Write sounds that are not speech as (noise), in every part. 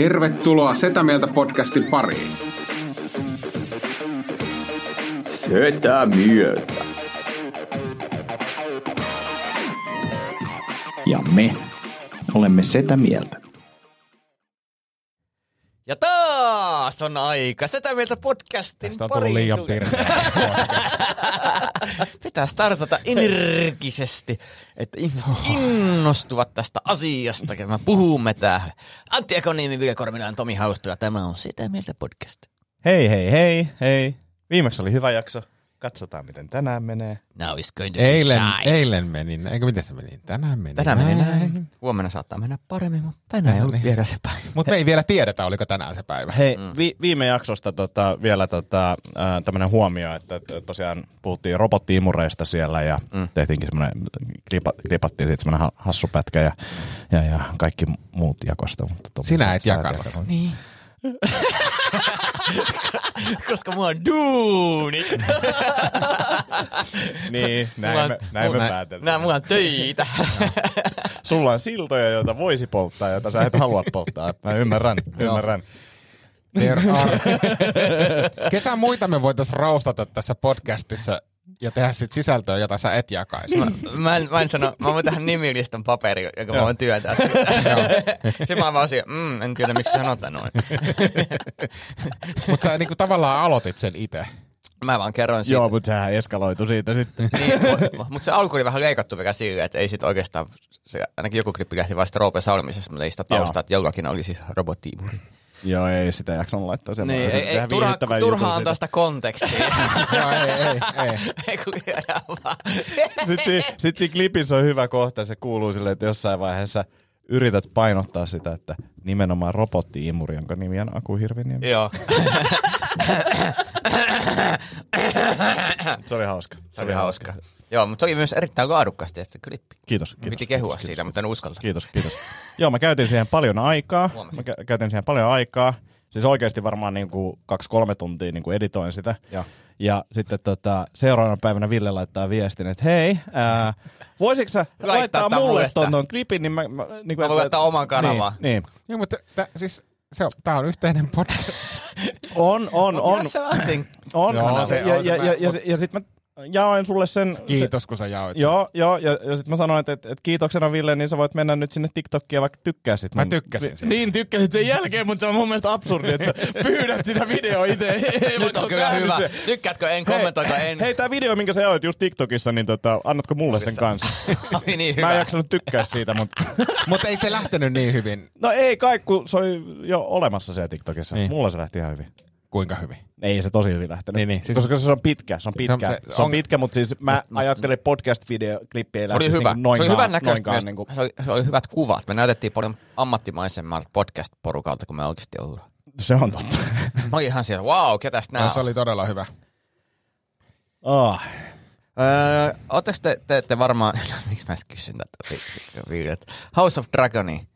Tervetuloa Setä Mieltä podcastin pariin. Setä mieltä. Ja me olemme sitä mieltä. Ja taas on aika Setä Mieltä podcastin Tästä on tullut liian pirteä. (laughs) (laughs) Pitää startata energisesti, että ihmiset innostuvat tästä asiasta, kun me puhumme täällä. Antti Ekoniemi, Ville Kormilainen, Tomi Haustila, tämä on Sitä Mieltä podcast. hei, hei, hei, hei. Viimeksi oli hyvä jakso. Katsotaan, miten tänään menee. Now is going to be Eilen, shite. eilen meni, eikö miten se meni? Tänään meni Tänään meni näin. Huomenna saattaa mennä paremmin, mutta tänään ei ollut vielä se päivä. Mutta me ei vielä tiedetä, oliko tänään se päivä. Hei, mm. vi- viime jaksosta tota, vielä tota, äh, tämmöinen huomio, että tosiaan puhuttiin robottiimureista siellä ja mm. tehtiinkin semmoinen, klipa, klipattiin siitä semmoinen ha- hassu pätkä ja, ja, ja kaikki muut jakosta. Mutta Sinä et jakanut. Niin. (laughs) (laughs) Koska mulla on duunit. (laughs) Niin, näin Mulla on- me, näin me mulla- päätetään. Nää mulla on töitä. (laughs) Sulla on siltoja, joita voisi polttaa, joita sä et halua polttaa. Mä ymmärrän, ymmärrän. There are. Ketä muita me voitaisiin raustata tässä podcastissa ja tehdä sit sisältöä, jota sä et jakaisi? Mä, mä, en, mä en sano, mä voin tehdä nimilistan paperi, jonka mä voin työntää. (laughs) Sitten mä vaan siihen, mm, en tiedä miksi sanotaan noin. (laughs) Mutta sä niinku tavallaan aloitit sen itse. Mä vaan kerroin siitä. Joo, mutta sehän eskaloitu siitä sitten. Niin, mutta se alku oli vähän leikattu vielä silleen, että ei sit oikeastaan, se, ainakin joku klippi lähti vasta Roope Salmisesta, mutta ei sitä taustaa, että jollakin oli siis robottiimuri. Joo, ei sitä jaksanut laittaa sen. Niin, ei, ei, turha, turha antaa sitä kontekstia. (laughs) Joo, ei, ei, ei. (laughs) ei kun. Sitten, si- sit siinä klipissä on hyvä kohta, se kuuluu silleen, että jossain vaiheessa yrität painottaa sitä, että nimenomaan robotti-imuri, jonka nimi on Aku Hirviniemi. Joo. Se oli hauska. Se oli hauska. Joo, mutta se oli myös erittäin laadukkaasti, että klippi. Kiitos, kiitos. Piti kehua kiitos, siitä, mutta en uskalla. Kiitos, kiitos. Joo, mä käytin siihen paljon aikaa. Huomasin. Mä kä- käytin siihen paljon aikaa. Siis oikeasti varmaan niin kuin kaksi-kolme tuntia niin kuin editoin sitä. Joo. Ja sitten tota, seuraavana päivänä Ville laittaa viestin, että hei, ää, voisitko sä Laittaa laittaa, mulle ton, ton klipin, niin mä... mä, niin Mä voin laittaa oman kanavaan. Niin, niin. Joo, mutta t- siis se on, tää on yhteinen podcast. (laughs) On, on, on. On, on. se- ja, on se ja, mä- ja, ja, mut- ja sitten mä jaoin sulle sen... Kiitos, kun sä jaoit Se, sen. joo, joo, ja, ja sitten mä sanoin, että, että, että kiitoksena Ville, niin sä voit mennä nyt sinne TikTokiin ja vaikka tykkäsit. Mä mun- tykkäsin siitä. Niin, tykkäsit sen jälkeen, mutta se on mun mielestä absurdi, että sä pyydät sitä videoa itse. Nyt on kyllä hyvä. Tykkäätkö, en kommentoiko, en. Hei, tää video, minkä sä jaoit just TikTokissa, niin tota, annatko mulle sen kanssa? (laughs) Oli niin Mä en hyvä. jaksanut tykkää siitä, mutta... Mutta ei se lähtenyt niin hyvin. No ei kai, kun se oli jo olemassa siellä TikTokissa. Niin. Mulla se lähti ihan hyvin. Kuinka hyvin? Ei se tosi hyvin lähtenyt. Niin, niin, siis- Koska se on pitkä, se on pitkä. Se on, se- se on on- pitkä, mutta siis mä ajattelin, että podcast-video-klippi ei Se oli lähtisi hyvä. Niin noinkaan, se oli hyvän näköistä niin kuin, Se, oli, se oli hyvät kuvat. Me näytettiin paljon ammattimaisemmalta podcast-porukalta, kun me oikeasti ollaan. Se on totta. Mä olin ihan siellä, wow, ketäs nää No, se oli todella hyvä. Oh. Öö, Oletteko te, te, te varmaan, (laughs) miksi mä edes kysyn tätä? House of Dragoni,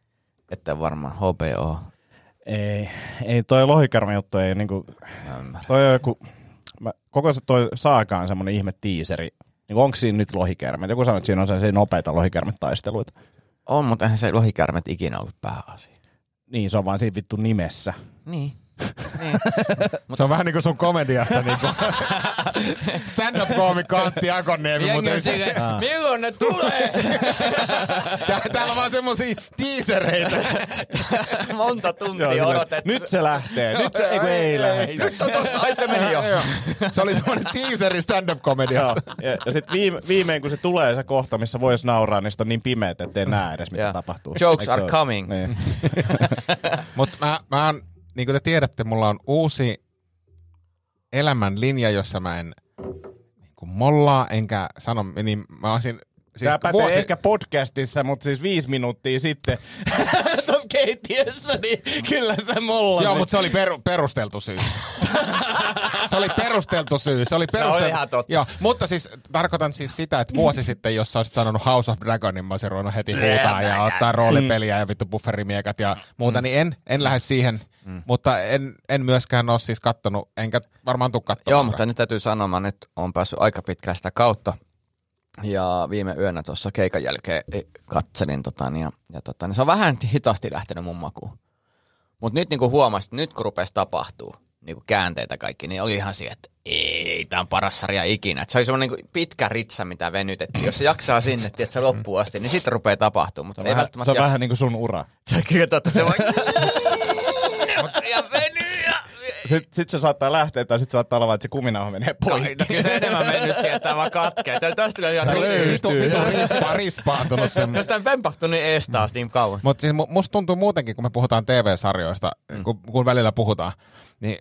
että varmaan HBO. Ei, ei toi lohikärme juttu ei niinku, toi on joku, mä, koko se toi saakaan semmonen ihme tiiseri. Niin onko siinä nyt lohikärmet? Joku sanoi, että siinä on se nopeita lohikärmetaisteluita. On, mutta eihän se lohikärmet ikinä ollut pääasia. Niin, se on vaan siinä vittu nimessä. Niin. Niin. (laughs) Se on vähän niin kuin sun komediassa niin kuin (laughs) stand-up-koomikko Antti Akonniemi, Jengi mutta on silleen, milloin ne tulee? (laughs) tää, täällä on vaan semmosia tiisereitä. Monta tuntia silleen, odotettu. Nyt se lähtee. Nyt se, ei, ei lähde. Nyt se on tossa, ai se meni jo. Joo. Se oli semmoinen teaseri stand-up-komedia. Joo. Ja, ja sitten viime, viimein, kun se tulee se kohta, missä voisi nauraa, niin on niin pimeät, ettei näe edes, mitä Joo. tapahtuu. Jokes Eikö are coming. Niin. Mutta mä, mä oon, niin kuin te tiedätte, mulla on uusi elämän linja, jossa mä en niin kuin mollaa enkä sano, niin mä olisin Siis Tämä pätee vuosi- ehkä podcastissa, mutta siis viisi minuuttia sitten (laughs) tuossa keittiössä, niin kyllä se mollasit. Joo, mutta se oli per, (laughs) perusteltu syy. se oli perusteltu syy. Se oli perusteltu. ihan totta. Joo, mutta siis tarkoitan siis sitä, että vuosi sitten, jos sä olisit sanonut House of Dragon, niin mä olisin ruvennut heti huutaa ja ottaa roolipeliä ja vittu bufferimiekat ja muuta, niin en, en lähde siihen. Mutta en, en myöskään ole siis kattonut, enkä varmaan tuu katsomaan. Joo, mutta nyt täytyy sanoa, mä nyt on päässyt aika pitkällä sitä kautta. Ja viime yönä tuossa keikan jälkeen eh, katselin, tota, niin, ja, ja tota, niin se on vähän (laughs) hitaasti lähtenyt mun makuun. Mutta nyt niin huomasin, että nyt kun rupesi tapahtuu niin käänteitä kaikki, niin oli ihan siihen, että ei, tämä on paras sarja ikinä. Et se oli semmoinen niin pitkä ritsa, mitä venytettiin. Jos se jaksaa sinne, että se loppuun asti, niin sitten rupeaa tapahtumaan. Mutta Se on, ei vähän, se on jaksa. vähän niin kuin sun ura. Se on kyllä totta. Se vaan... (laughs) Sitten sit se saattaa lähteä, tai sitten saattaa olla, vaan, että se kuminauha menee poikki. No, kyllä se enemmän mennyt siihen, että tämä vaan katkee. Tää- Tästä tulee ihan Vitu, vitu, rispa, rispaantunut semmoinen. Jos tämä vempahtuu niin ees taas niin kauan. Mutta siis mu- musta tuntuu muutenkin, kun me puhutaan TV-sarjoista, mm. kun, kun välillä puhutaan, niin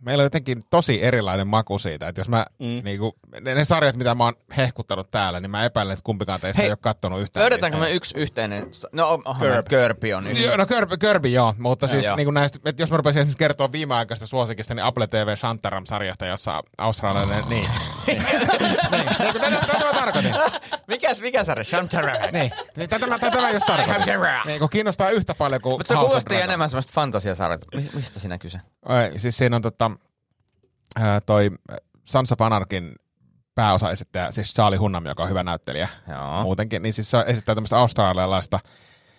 meillä on jotenkin tosi erilainen maku siitä, että jos mä, mm. niinku, ne, ne sarjat, mitä mä oon hehkuttanut täällä, niin mä epäilen, että kumpikaan teistä Hei, ei ole kattonut yhtään Löydetäänkö me yksi yhteinen? No, onhan Curb. Kirby on yksi. Joo, no Kirby, Kirby joo, mutta siis joo. niin kuin näistä, että jos mä rupesin esimerkiksi kertoa viimeaikaista suosikista, niin Apple TV Shantaram-sarjasta, jossa australialainen, niin. (laughs) niin. niin. niin tätä, mä tarkoitin. Mikäs, mikä sarja? Shamtara. (laughs) Niin, niin tätä, mä, tätä mä just tarkoitin. Niin, kun kiinnostaa yhtä paljon kuin Mutta se kuulosti enemmän semmoista fantasiasarjat. Mi- mistä siinä kyse? Ai, siis siinä on tota, ää, toi Sons of Anarchin pääosaesittäjä, siis Charlie Hunnam, joka on hyvä näyttelijä Joo. muutenkin, niin siis se esittää tämmöistä australialaista,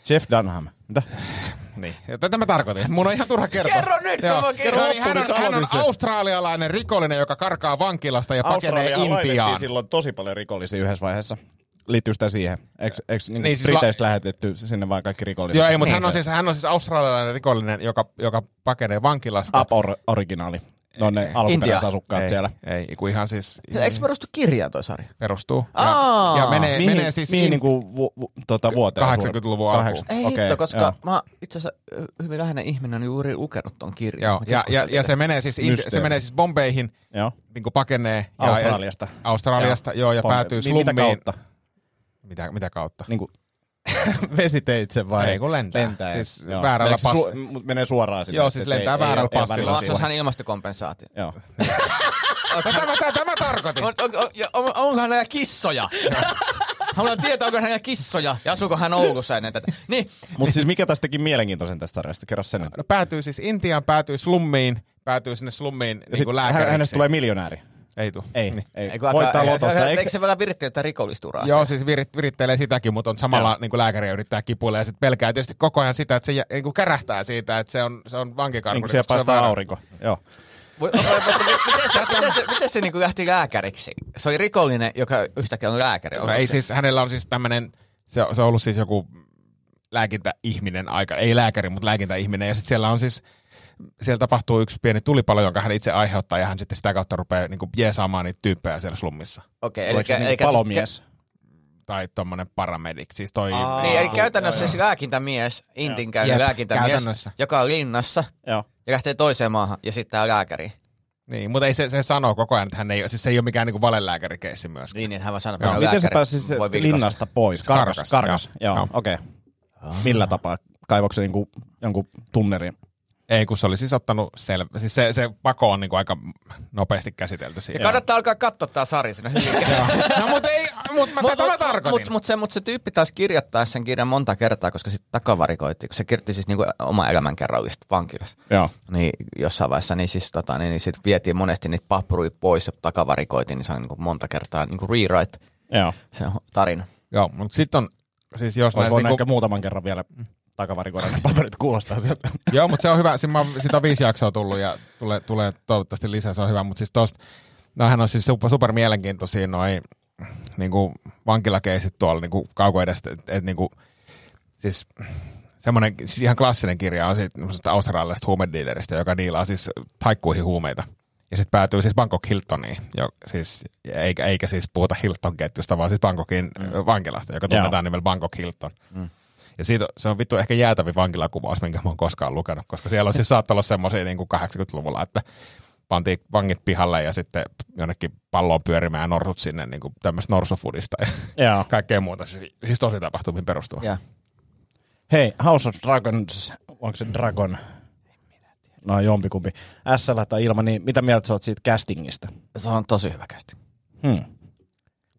Jeff Dunham. Mitä? (laughs) niin, tätä mä tarkoitin. Mun on ihan turha kertoa. Kerro nyt, se Joo. kerro No niin, hän, on, nyt hän on australialainen rikollinen, joka karkaa vankilasta ja pakenee Intiaan. silloin tosi paljon rikollisia yhdessä vaiheessa. Liittyy sitä siihen? Eikö, eikö niin Niin, siis Briteistä lähetetty sinne vaan kaikki rikolliset? Joo, ei, mutta Niin hän on, se siis, hän on siis australialainen rikollinen, joka, joka pakenee vankilasta. Up or, originaali. No ne alkuperäisasukkaat ei, siellä. Ei, kun ihan siis Eikö perustu kirjaan toi sarja? perustuu. Aa. ja, ja menee, Mihin, menee siis mihin in- niinku vu, vu, tota, vuoteen? 80-luvun alkuun. Ei okei, hitto, koska joo. mä itse asiassa hyvin läheinen ihminen on juuri lukenut ton kirjan. Joo, ja, ja, ja se menee siis, Inti- se menee siis Bombeihin, Joo. niin kuin pakenee. Ja, Australiasta. Ja, Australiasta, joo, ja Pom- päätyy Mitä slummiin. kautta? Mitä, mitä kautta? Niin kuin (laughs) vesiteitse vai? Ei, kun lentää. lentää. Siis Joo. väärällä Eikö se passi- su- mut menee suoraan sinne. Joo, siis lentää ei- väärällä ei- passilla ihan ilmastokompensaatio. Joo. tätä, (laughs) mä, tätä mä tarkoitin. On, on, on, ja on, onko hänellä kissoja? (laughs) Haluan tietää, onko hänellä kissoja ja asuuko hän Oulussa ennen tätä. Niin, Mutta siis mikä tästä teki mielenkiintoisen tästä sarjasta? Kerro sen nyt. No, päätyy siis Intiaan, päätyy slummiin, päätyy sinne slummiin niin kuin hän- lääkäriksi. hänestä tulee miljonääri. Ei tuu. Ei, Niin. ei. ei, Voittaa alkaa- lotossa. Eikö, Eikö, se vielä virittelee rikollista Joo, siis virit, virittelee sitäkin, mutta on samalla niin kuin lääkäri yrittää kipuilla ja sitten pelkää tietysti koko ajan sitä, että se niin kuin kärähtää siitä, että se on, se on niin vankikarkuri. kuin siellä paistaa aurinko. Joo. Miten se, miten se, miten se niinku lähti lääkäriksi? Se oli rikollinen, joka yhtäkkiä on lääkäri. No ei se- siis, hänellä on siis tämmöinen, se, se on ollut siis joku lääkintäihminen aika, ei lääkäri, mutta lääkintäihminen. Ja sitten siellä on siis, siellä tapahtuu yksi pieni tulipalo, jonka hän itse aiheuttaa, ja hän sitten sitä kautta rupeaa niin kuin jeesaamaan niitä tyyppejä siellä slummissa. Okei, Oliko se eli, niinku palomies? Tai tommonen paramedik, siis toi... Aa. Niin, eli käytännössä siis lääkintämies, Intin käynyt lääkintämies, joka on linnassa Joo. ja lähtee toiseen maahan ja sitten tää on lääkäri. Niin, mutta ei se, se sanoo koko ajan, että hän ei, siis se ei ole mikään niin valelääkärikeissi myöskään. Niin, niin hän vaan sanoo, että Joo. Miten se lääkäri. pääsi siis linnasta pois? Karkas. Karkas, Karkas. joo. Joo, Joo. okei. Millä tapaa? Kaivoiko se niinku, jonkun tunnerin? Ei, kun se oli siis ottanut selvä. Siis se, se pako on niin kuin aika nopeasti käsitelty Ja siinä. kannattaa alkaa katsoa tää sarja, siinä hyvin (laughs) no, mutta ei, mutta mä, tätä mä tarkoitin. Mutta mut se, mut se tyyppi taisi kirjoittaa sen kirjan monta kertaa, koska sitten takavarikoitiin, kun se kirjoitti siis niinku oma elämänkerrallista vankilassa. Joo. Niin jossain vaiheessa, niin siis tota, niin, niin sit vietiin monesti niitä pappuruja pois ja takavarikoitiin, niin se on niinku monta kertaa niinku rewrite Joo. se tarina. Joo, mutta sitten on, siis jos Olisi voinut niinku, ehkä muutaman kerran vielä takavarikoida (laughs) ne paperit kuulostaa sieltä. (laughs) Joo, mutta se on hyvä. Siinä mä, siitä on viisi jaksoa tullut ja tulee, tulee toivottavasti lisää, se on hyvä. Mutta siis tosta, noihän on siis super, super mielenkiintoisia noi niinku vankilakeisit tuolla niinku kaukoedestä. Et, et niinku, siis semmoinen siis ihan klassinen kirja on siitä australialaisesta huumediileristä, joka diilaa siis taikkuihin huumeita. Ja sitten päätyy siis Bangkok Hiltoniin, jo, siis, eikä, eikä siis puhuta Hilton-ketjusta, vaan siis Bangkokin mm. vankilasta, joka tunnetaan Joo. nimellä Bangkok Hilton. Mm. Ja siitä, se on vittu ehkä jäätävin vankilakuvaus, minkä mä oon koskaan lukenut, koska siellä on siis saattaa olla semmoisia niin kuin 80-luvulla, että pantiin vangit pihalle ja sitten jonnekin palloon pyörimään ja norsut sinne niin kuin tämmöistä norsufudista ja Joo. (laughs) kaikkea muuta. Siis, siis tosi tapahtumiin perustuva. Ja. Hei, House of Dragons, onko se Dragon? No jompikumpi. SL tai ilman, niin mitä mieltä sä oot siitä castingista? Se on tosi hyvä kästi. Hmm.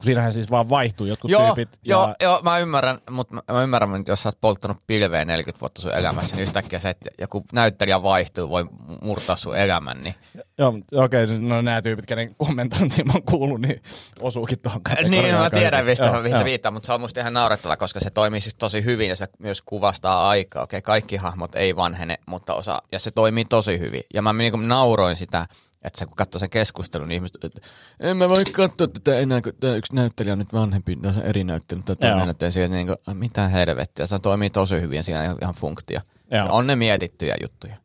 Kun siinähän siis vaan vaihtuu jotkut Joo, tyypit. joo, ja... joo, mä ymmärrän, mutta mä, mä ymmärrän, että jos sä oot polttanut pilveä 40 vuotta sun elämässä, niin yhtäkkiä se, että joku näyttelijä vaihtuu, voi murtaa sun elämän, niin Joo, okei, okay, no nämä tyypit, kenen kommentointiin mä oon kuullut, niin osuukin tuohon Niin, mä aika tiedän, mistä, Joo, mihin joo. viittaa, mutta se on musta ihan naurettava, koska se toimii siis tosi hyvin ja se myös kuvastaa aikaa. Okei, kaikki hahmot ei vanhene, mutta osa, ja se toimii tosi hyvin. Ja mä niin nauroin sitä, että se kun katsoi sen keskustelun, niin ihmiset, että en mä voi katsoa tätä enää, kun tämä yksi näyttelijä on nyt vanhempi, tämä on eri näyttely, tämä toinen näyttelijä, siihen, niin kuin, mitä helvettiä, se toimii tosi hyvin ja siinä on ihan funktio. Joo. On ne mietittyjä juttuja.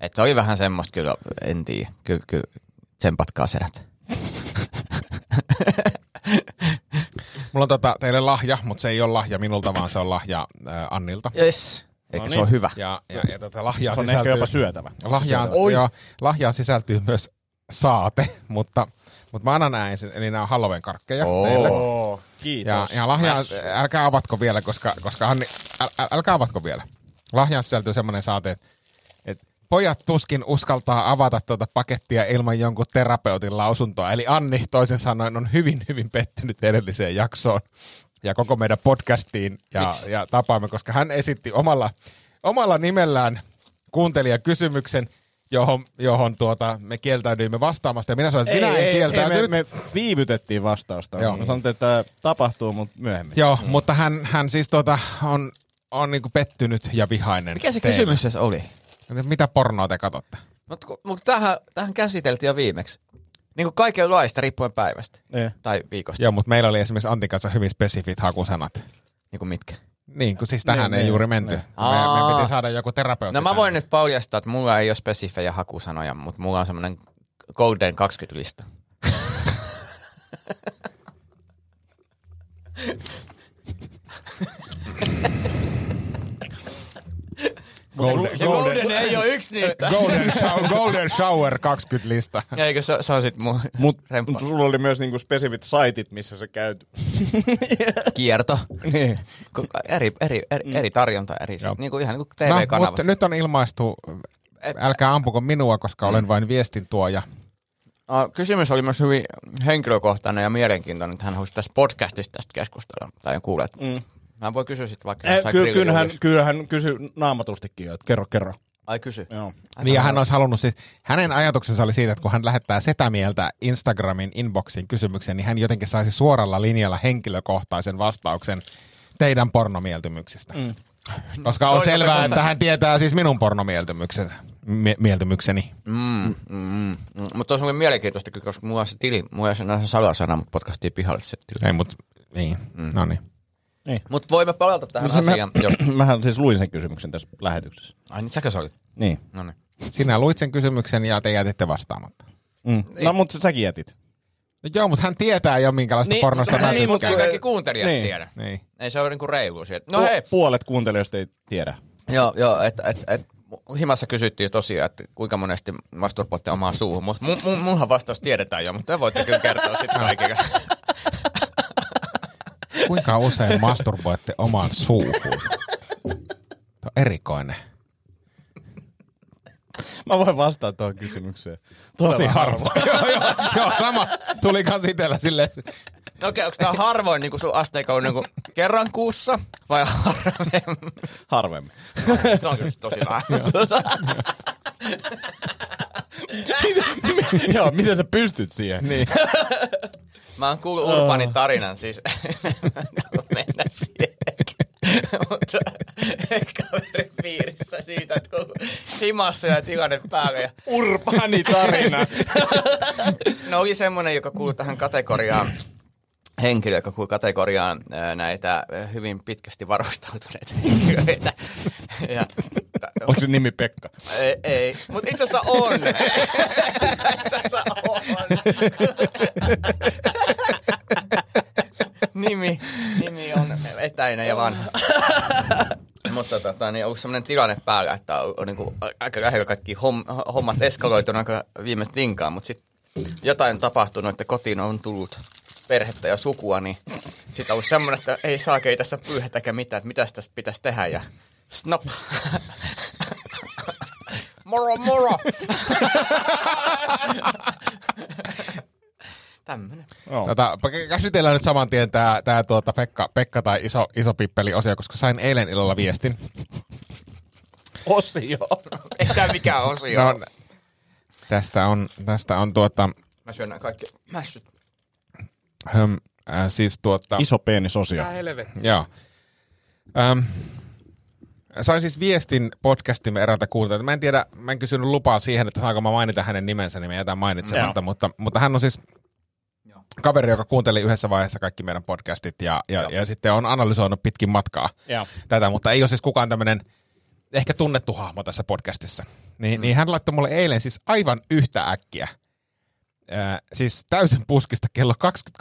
Et se oli vähän semmoista kyllä, en tiedä, kyllä, kyllä tsempatkaa sedät. Mulla on tota, teille lahja, mutta se ei ole lahja minulta, vaan se on lahja äh, Annilta. Yes. Eikä No se ole niin. hyvä. Ja, ja, ja tota lahjaa Se on sisältyy, ehkä jopa syötävä. lahjaan, Oi. joo, lahjaan sisältyy myös saate, (laughs) mutta, mutta mä annan näin, sen, eli nämä on Halloween-karkkeja Oo. teille. Kiitos. Ja, ja lahjaan, älkää avatko vielä, koska, koska Anni, äl, äl, älkää avatko vielä. Lahjaan sisältyy semmoinen saate, että, että pojat tuskin uskaltaa avata tuota pakettia ilman jonkun terapeutin lausuntoa. Eli Anni toisin sanoen on hyvin, hyvin pettynyt edelliseen jaksoon ja koko meidän podcastiin ja, ja tapaamme, koska hän esitti omalla, omalla nimellään kuuntelijakysymyksen, johon, johon tuota, me kieltäydyimme vastaamasta. Ja minä sanoin, että minä en kieltäytynyt. me, me viivytettiin vastausta. Joo. Joo. Sanoin, että tapahtuu, mutta myöhemmin. Joo, mm. mutta hän, hän siis tota, on, on niinku pettynyt ja vihainen. Mikä se teille. kysymys oli? Mitä pornoa te katsotte? Mutta mut tähän, tähän käsiteltiin jo viimeksi. Niin kuin kaikenlaista riippuen päivästä. Niin. Tai viikosta. Joo, mutta meillä oli esimerkiksi Antin kanssa hyvin spesifit hakusanat. Niin kuin mitkä. Niin, kun siis tähän Niin, ei niin, juuri menty. niin. Me, me piti saada joku terapeutti. No mä tähän. voin nyt paljastaa, että mulla ei ole spesifejä hakusanoja, mutta mulla on semmoinen Golden 20-lista. (laughs) Golden, Ja Golden ei ole yksi niistä. Golden, shower, Golden Shower 20 lista. Eikö se, se on sit mun Mutta remppa. mut sulla oli myös niinku spesifit saitit, missä sä käyt. (laughs) Kierto. niin. Eri, eri, eri, eri tarjonta, eri, Joo. niin kuin ihan niin kuin No, mutta nyt on ilmaistu, älkää ampuko minua, koska olen vain viestintuoja. No, kysymys oli myös hyvin henkilökohtainen ja mielenkiintoinen, että hän haluaisi tässä podcastista tästä keskustella, tai kuulet. Mm. Mä voin kysyä sitten vaikka Eh, ky- kyllähän, kyllähän kysy naamatustikin jo, että kerro, kerro. Ai kysy. Joo. Niin ja hän olisi halunnut siis, hänen ajatuksensa oli siitä, että kun hän lähettää setämieltä Instagramin inboxiin kysymyksen, niin hän jotenkin saisi suoralla linjalla henkilökohtaisen vastauksen teidän pornomieltymyksistä. Mm. Koska on Toisaalta selvää, kohta- että hän tietää siis minun pornomieltymykseni. Mie- mieltymykseni. Mm, mm, mm. Mutta olisi mielenkiintoista, koska mulla on se tili, mulla ei ole se salasana, mutta podcastiin pihalle se tili. Ei, mut niin. Mm. No niin. Mutta voimme palata tähän Mut se asiaan. Mä, (clears throat) mähän siis luin sen kysymyksen tässä lähetyksessä. Ai niin, säkö sä olit? Niin. No niin. Sinä luit sen kysymyksen ja te jätitte vastaamatta. Mm. No, mutta säkin jätit. No joo, mutta hän tietää jo minkälaista Niin, pornosta mä Niin, mutta kaikki kuuntelijat Niin. tiedä. Niin. Ei se ole niinku reilu sieltä. No Pu- hei, Puolet kuuntelijoista ei tiedä. joo, joo, että et, et, himassa kysyttiin tosiaan, että kuinka monesti masturboitte omaan suuhun, mutta mun, mun, munhan vastaus tiedetään jo, mutta te voitte kyllä kertoa sitten (laughs) kaikille. Kuinka usein masturboitte omaan suuhun? Tämä on erikoinen. Mä voin vastata tuohon kysymykseen. Tosi Todella harvoin. (laughs) joo, joo, joo, sama. Tuli kans itellä silleen. No okei, onko tämä harvoin niin sun asteikolla niin kerran kuussa vai harvemmin? Harvemmin. Se on kyllä tosi vähän. Joo, miten sä pystyt siihen? Niin. Mä oon kuullut Urbanin tarinan, siis (laughs) mennä siihen. Mutta kaverin piirissä siitä, että kun himassa ja tilanne päällä. Ja, Urbaani tarina. (laughs) no oli semmoinen, joka kuului tähän kategoriaan, henkilö, joka kategoriaan näitä hyvin pitkästi varustautuneita henkilöitä. (laughs) Ja, Onko se nimi Pekka? ei, ei. mutta itse asiassa on. (laughs) itse asiassa on. nimi, nimi on etäinen ja vanha. Mutta tota, niin on sellainen tilanne päällä, että on, on niin kuin, aika lähellä kaikki homm, hommat eskaloitunut aika viimeistä linkaan, mutta sitten jotain on tapahtunut, että kotiin on tullut perhettä ja sukua, niin sitten on ollut semmoinen, että ei saa ei tässä pyyhetäkään mitään, että mitä tässä pitäisi tehdä ja snap. moro, moro! Tämmönen. Joo. Tota, käsitellään nyt saman tien tämä tää, tuota Pekka, Pekka tai iso, iso pippeli-osio, koska sain eilen illalla viestin. Osio. Ei tää mikään osio. No, tästä on, tästä on tuota, Mä syön nämä kaikki mässyt. Höm, äh, siis tuota, Iso penis osio. Joo. Öm, sain siis viestin podcastimme eräältä kuuntelijalta. Mä en tiedä, mä en kysynyt lupaa siihen, että saanko mä mainita hänen nimensä, niin mä jätän mainitsematta, mutta, mutta hän on siis kaveri, joka kuunteli yhdessä vaiheessa kaikki meidän podcastit ja, ja, ja sitten on analysoinut pitkin matkaa Joo. tätä, mutta ei ole siis kukaan tämmöinen ehkä tunnettu hahmo tässä podcastissa. Niin, mm. niin hän laittoi mulle eilen siis aivan yhtä äkkiä. Äh, siis täysin puskista kello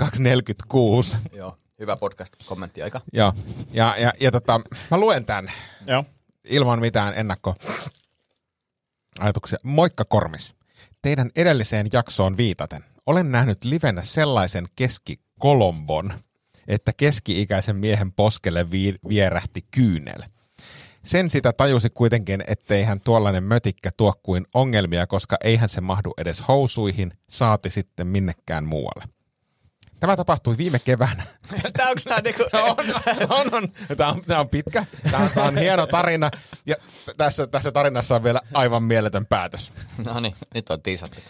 22.46. Joo, hyvä podcast-kommentti aika. Joo. Ja, ja, ja tota, mä luen tämän Joo. ilman mitään ennakko ajatuksia. Moikka Kormis. Teidän edelliseen jaksoon viitaten. Olen nähnyt livenä sellaisen keskikolombon, että keski-ikäisen miehen poskelle vi- vierähti kyynel. Sen sitä tajusi kuitenkin, ettei hän tuollainen mötikkä tuo kuin ongelmia, koska eihän se mahdu edes housuihin, saati sitten minnekään muualle. Tämä tapahtui viime keväänä. (laughs) Tää onks (laughs) tää niinku... on, on, on. Tämä on, tämä on pitkä, tämä, tämä on hieno tarina ja tässä, tässä tarinassa on vielä aivan mieletön päätös. No niin, nyt on tiisattu.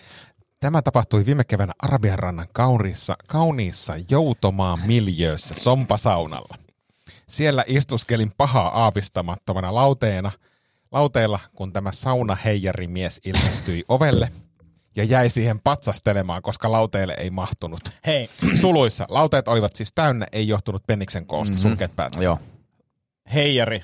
Tämä tapahtui viime keväänä Arabian rannan kauniissa, kauniissa joutomaan miljöössä Sompasaunalla. Siellä istuskelin pahaa aavistamattomana lauteena, lauteella, kun tämä saunaheijarimies ilmestyi ovelle ja jäi siihen patsastelemaan, koska lauteelle ei mahtunut. Hei, Suluissa. Lauteet olivat siis täynnä, ei johtunut penniksen koosta, mm-hmm. sulkeet päät. Joo. heijari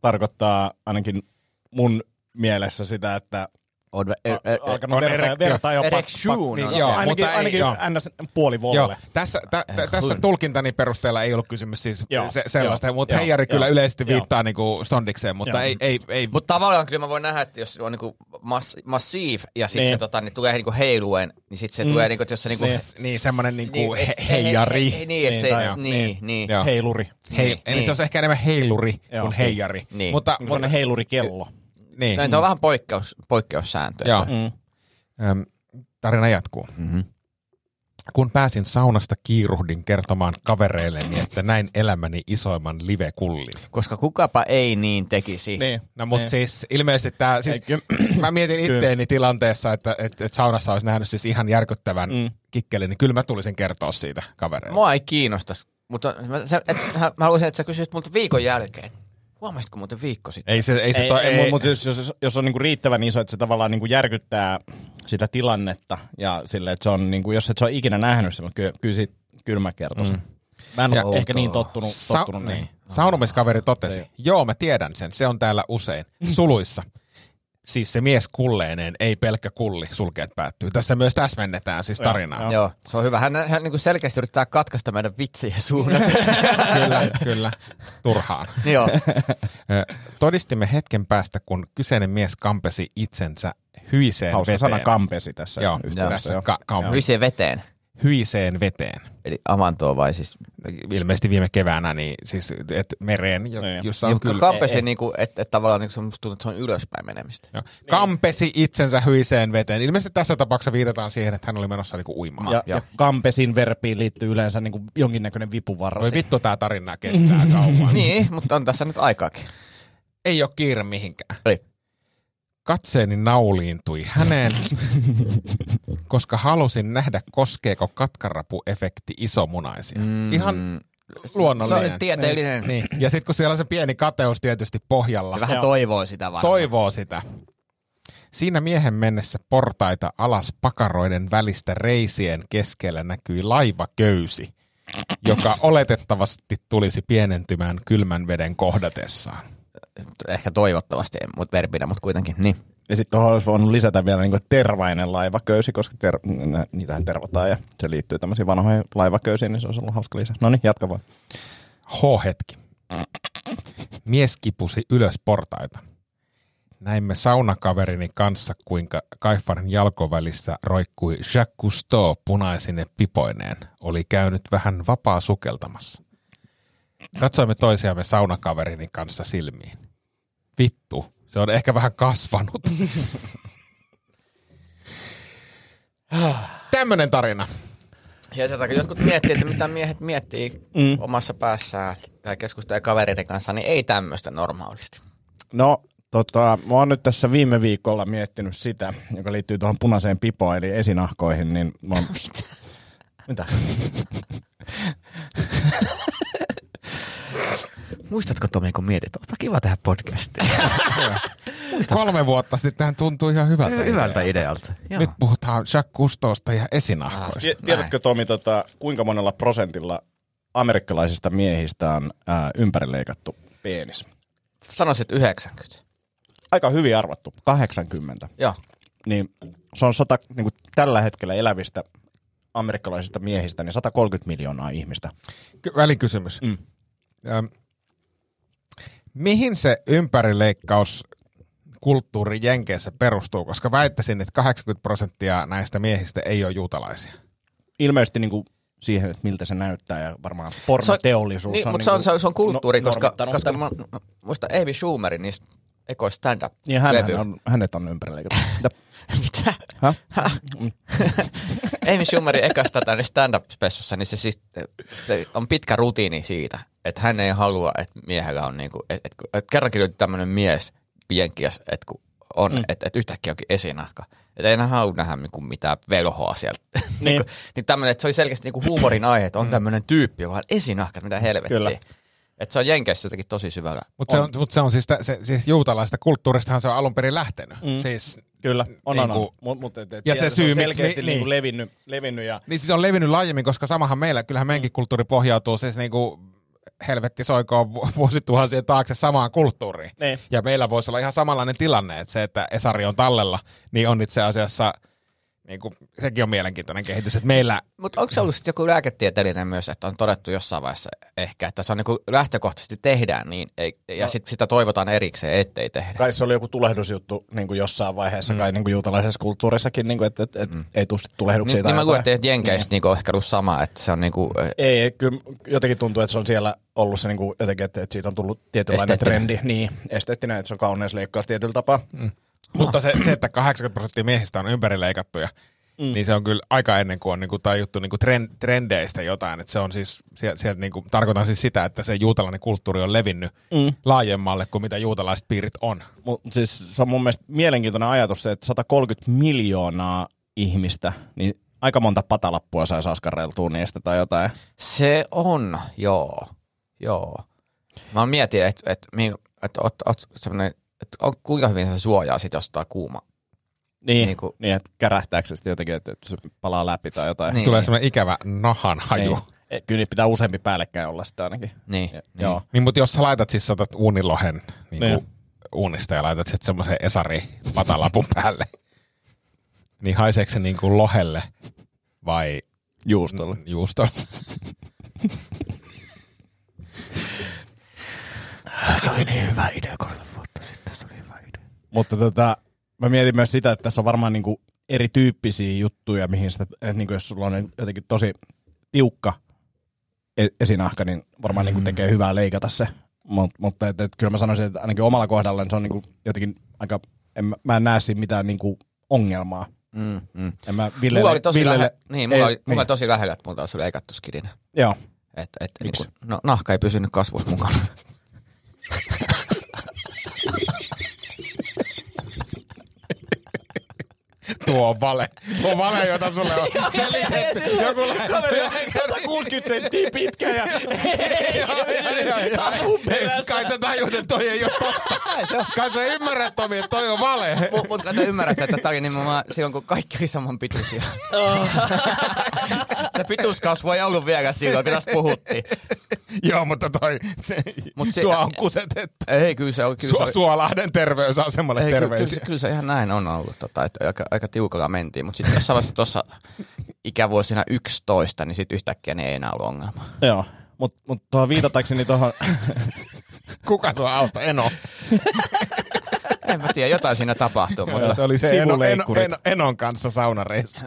tarkoittaa ainakin mun mielessä sitä, että On, er, er, alkanut on verta, erektio. verta jo Erection on niin, joo, Mutta ainakin, ei- ainakin joo. ns. puoli Joo, volle. tässä, tä, tä, tässä tulkintani perusteella ei ollut kysymys siis Joo, se, sellaista, joo, mutta joo, heijari kyllä joo, yleisesti joo. viittaa niinku stondikseen, mutta Joo. ei, ei, ei Mutta tavallaan kyllä mä voin nähdä, että jos on niinku mass, massive ja sitten Niin. se tota, niin tulee niinku heiluen, niin sitten se mm. tulee niinku, että jos se niinku... Niin. niin semmoinen niinku Niin, he, heijari. he- he- Niin, että Niin, se... joo. Niin, Niin. niin. Joo. Heiluri. Hei, Niin, eli niin. se on ehkä enemmän heiluri Joo. kuin heijari. Niin. Mutta, Mutta, mutta heilurikello. Niin. No, tämä on vähän poikkeus, poikkeussääntö. Joo. Mm. Öm, tarina jatkuu. Mhm. Kun pääsin saunasta kiiruhdin kertomaan kavereilleni, että näin elämäni isoimman live-kullin. Koska kukapa ei niin tekisi. Niin. No mutta Niin. siis ilmeisesti tämä, siis, Ei, (clears throat) mä mietin Kyllä. itteeni tilanteessa, että et, et saunassa olisi nähnyt siis ihan järkyttävän mm. Mm. kikkelin, niin kyllä mä tulisin kertoa siitä kavereille. Mua ei kiinnosta, mutta mä, sä, et, mä haluaisin, että sä kysyisit multa viikon jälkeen. Huomasitko muuten viikko sitten? Ei se, ei se Ei, to, ei, ei, mutta jos, jos, jos on niinku riittävän iso, että se tavallaan niinku järkyttää sitä tilannetta ja sille, että se on, niinku, jos et se ole ikinä nähnyt sen, mutta kyllä, kyllä, sit, kyllä mä kertoisin. Mm. Mä en Ja- ole ehkä niin tottunut, Sa- tottunut niin. niin. Saunomiskaveri totesi, Niin. joo mä tiedän sen, se on täällä usein, suluissa. Siis se mies kulleeneen, ei pelkkä kulli, sulkeet päättyy. Tässä myös täsmennetään siis tarinaa. joo. Joo, se on hyvä. Hän, hän niin selkeästi yrittää katkaista meidän vitsien suunnat. (laughs) kyllä, kyllä, turhaan. (laughs) Joo. Todistimme hetken päästä, kun kyseinen mies kampesi itsensä hyiseen Hauska veteen. sana kampesi tässä Joo, yhteydessä. tässä joo. ka- kamp- Vysien veteen. Hyiseen veteen. Eli avantoa vai siis? Ilmeisesti viime keväänä, niin siis et mereen, jo, Niin. jossa on kyllä... kampesi, niin kuin, että, että tavallaan niin kuin se tuntuu, että se on ylöspäin menemistä. Joo. Kampesi itsensä hyiseen veteen. Ilmeisesti tässä tapauksessa viitataan siihen, että hän oli menossa niinku uimaan. Ja, ja kampesin verpiin liittyy yleensä niin kuin jonkinnäköinen Voi vipuvarsi. vittu, tää tarina kestää (laughs) kauan. Niin, mutta on tässä nyt aikaakin. Ei ole kiire mihinkään. Ei. Katseeni nauliintui häneen, (laughs) koska halusin nähdä, koskeeko katkarapuefekti isomunaisia. Mm. Ihan Se luonnollinen. on nyt tieteellinen. Niin. Ja sitten kun siellä on se pieni kateus tietysti pohjalla, Ja vähän Joo. toivoo sitä varmaan. toivoo sitä. Siinä miehen mennessä portaita alas pakaroiden välistä reisien keskellä näkyi laivaköysi, joka oletettavasti tulisi pienentymään kylmän veden kohdatessaan. Ehkä toivottavasti, mutta verbinä, mutta kuitenkin. Niin. Ja sitten tuohon olisi voinut lisätä vielä niin tervainen laivaköysi, koska ter- niitähän tervataan ja se liittyy tämmöisiin vanhoihin laivaköysiin, niin se olisi ollut hauska lisä. No niin, jatka vaan. H-hetki. Mies kipusi ylös portaita. Näimme saunakaverini kanssa, kuinka Kaifarin jalkovälissä roikkui Jacques Cousteau punaisine pipoineen. Oli käynyt vähän vapaa sukeltamassa. Katsoimme toisiamme saunakaverini kanssa silmiin. Vittu, se on ehkä vähän kasvanut. (laughs) Tämmönen tarina. Ja tätä, kun jotkut miettii, että mitä miehet miettii mm. omassa päässään tai keskustelee kavereiden kanssa, niin ei tämmöistä normaalisti. No, tota, mä oon nyt tässä viime viikolla miettinyt sitä, joka liittyy tuohon punaiseen pipoon, eli esinahkoihin, niin mä oon... (laughs) Mitä? (laughs) Muistatko Tomi, kun mietit, onpa kiva tehdä podcastia. (laughs) Kolme vuotta sitten tähän tuntui ihan hyvältä. Hyvältä idealta. idealta. Joo. Nyt puhutaan Jacques Cousteausta ja esinahkoista. Tie- Tiedätkö Tomi, tota, kuinka monella prosentilla amerikkalaisista miehistä on ää, ympärileikattu penis? Sanoisin, että 90. Aika hyvin arvattu, 80. Joo. Niin se on sata, niin kuin tällä hetkellä elävistä amerikkalaisista miehistä, niin 130 miljoonaa ihmistä. Ky- välikysymys. Mm. Öm, mihin se ympärileikkaus kulttuuri Jenkeissä perustuu, koska väittäisin, että 80 prosenttia näistä miehistä ei ole juutalaisia. Ilmeisesti niin kuin siihen, että miltä se näyttää ja varmaan pornoteollisuus niin, on, mutta se on, se on, se on kulttuuri, no- koska, koska mä, mä muistan Amy Schumerin niistä ekoista stand-up Niin hän, levy. on, hänet on ympärileikattu. (laughs) Mitä? Mitä? Häh? (laughs) Amy Schumerin ekasta tänne stand-up-spessussa, niin se siis on pitkä rutiini siitä, että hän ei halua, että miehellä on niinku, että, että, että kerrankin löytyy tämmöinen mies jenkkiäs, että kun on, mm. että, että yhtäkkiä onkin esinahka. Että ei enää halua nähdä niinku mitään velhoa sieltä. (laughs) Niin. niin. niin tämmöinen, että se oli selkeästi niinku huumorin aihe, että on tämmöinen tyyppi, joka on esinahka, mitä helvettiä. Kyllä. Että se on Jenkeissä jotenkin tosi syvällä. Mutta se on, mut se on siis, tä- se, siis juutalaista kulttuuristahan se on alun perin lähtenyt. Mm. Siis, Kyllä, on, on, on. Niinku- Mut, mut, et, et Ja sieltä se syy, on selkeästi niin- niin, niin. niin. levinnyt, levinnyt ja niin siis on levinnyt laajemmin, koska samahan meillä, kyllähän meidänkin kulttuuri pohjautuu siis niinku helvetti soikoon vu- (laughs) vuosituhansien taakse samaan kulttuuriin. Niin. Ja meillä voisi olla ihan samanlainen tilanne, että se, että Esari on tallella, niin on itse asiassa, niin kuin, sekin on mielenkiintoinen kehitys, että meillä Mutta onko se ollut sitten joku lääketieteellinen myös, että on todettu jossain vaiheessa ehkä, että se on niinku lähtökohtaisesti tehdään niin, ei, ja No. sit sitä toivotaan erikseen, ettei tehdä. kai se oli joku tulehdusjuttu niin kuin jossain vaiheessa, mm. kai niin kuin juutalaisessa kulttuurissakin, niin kuin, että et, et, mm. ei tule tulehduksia Niin, tai niin mä luulen, että Jenkeistä niinku on ehkä ollut sama, että se on niinku, Ei, ei, kyllä jotenkin tuntuu, että se on siellä ollut se niin kuin, jotenkin, että, että siitä on tullut tietynlainen trendi. Niin, esteettinen, että se on kauneusleikkaus tietyllä tapaa. Mm. Mutta se, se, että 80 prosenttia miehistä on ympärileikattuja, mm. niin se on kyllä aika ennen kuin on niinku tajuttu niinku trend, trendeistä jotain. Että se on siis, sieltä, sieltä niinku, tarkoitan siis sitä, että se juutalainen kulttuuri on levinnyt mm. laajemmalle kuin mitä juutalaiset piirit on. Mut siis se on mun mielestä mielenkiintoinen ajatus se, että 130 miljoonaa ihmistä, niin aika monta patalappua saisi askarreltua niistä tai jotain. se on, joo, joo. Mä mietin, että et, et, et, et, et, semmoinen, että on, kuinka hyvin se suojaa sit jostain kuuma. Niin, Niin niin, kuin- niin että kärähtääkö se sitten jotenkin, että, se palaa läpi tai jotain. Niin. Tulee semmoinen ikävä nahan haju. Niin. Eh, Kyllä niitä pitää useampi päällekkäin olla sitä ainakin. Niin, Ja, niin. Joo. Niin, mutta jos sä laitat siis otat uunilohen niin Niin. uunista ja laitat sitten semmoisen Esari patalapun päälle, (laughs) niin haiseeko se niin kuin lohelle vai Juustolla. juustolle? (laughs) Se oli niin hyvä idea vuotta sitten, oli hyvä idea. Mutta tota, mä mietin myös sitä, että tässä on varmaan niinku erityyppisiä juttuja, mihin sitä, että niinku jos sulla on jotenkin tosi tiukka e- esinahka, niin varmaan mm. niinku tekee hyvää leikata se. Mut, mutta et, et, kyllä mä sanoisin, että ainakin omalla kohdalla se on niinku jotenkin aika, en, mä- en näe siinä mitään niinku ongelmaa. Mm, mm. En mä Mulla oli tosi, Villelle, lähe, niin, mulla, ei, oli, mulla niin. oli tosi lähellä, että multa olisi leikattu skidinä. Joo. Et, et, Miksi? niin kun, no, nahka ei pysynyt kasvussa mukana. (laughs) Tuo on vale. Tuo on vale, jota sulle on selitetty. Joku Kaveri on 160 senttiä pitkä ja Kai sä tajut, että toi ei ole totta. (laughs) Kai sä ymmärrät, Tomi, että toi on vale. Mutta mut, te ymmärrätte, että tämä oli nimenomaan silloin, kun kaikki oli saman pituisia. (laughs) (laughs) se pituuskasvu ei ollut vielä silloin, kun tästä puhuttiin. (laughs) Joo, mutta toi, se, Mut se- sua on kusetettu. Ei, kyllä se oli. Kyllä se Su, oli Suolahden terveysasemalle ei, kyllä, kyllä, terveisiä. se, kyllä se ihan näin on ollut, tota, että aika, aika tiukalla mentiin. Mutta sitten jossain vaiheessa tuossa ikävuosina 11, niin sitten yhtäkkiä ne ei enää ollut ongelma. Joo. Mutta mut tuohon viitatakseni tuohon, (laughs) Kuka sua auto? Eno. (laughs) En mä tiedä, jotain siinä tapahtuu, mutta se oli se Eno, Eno. Eno, Enon kanssa saunareissu.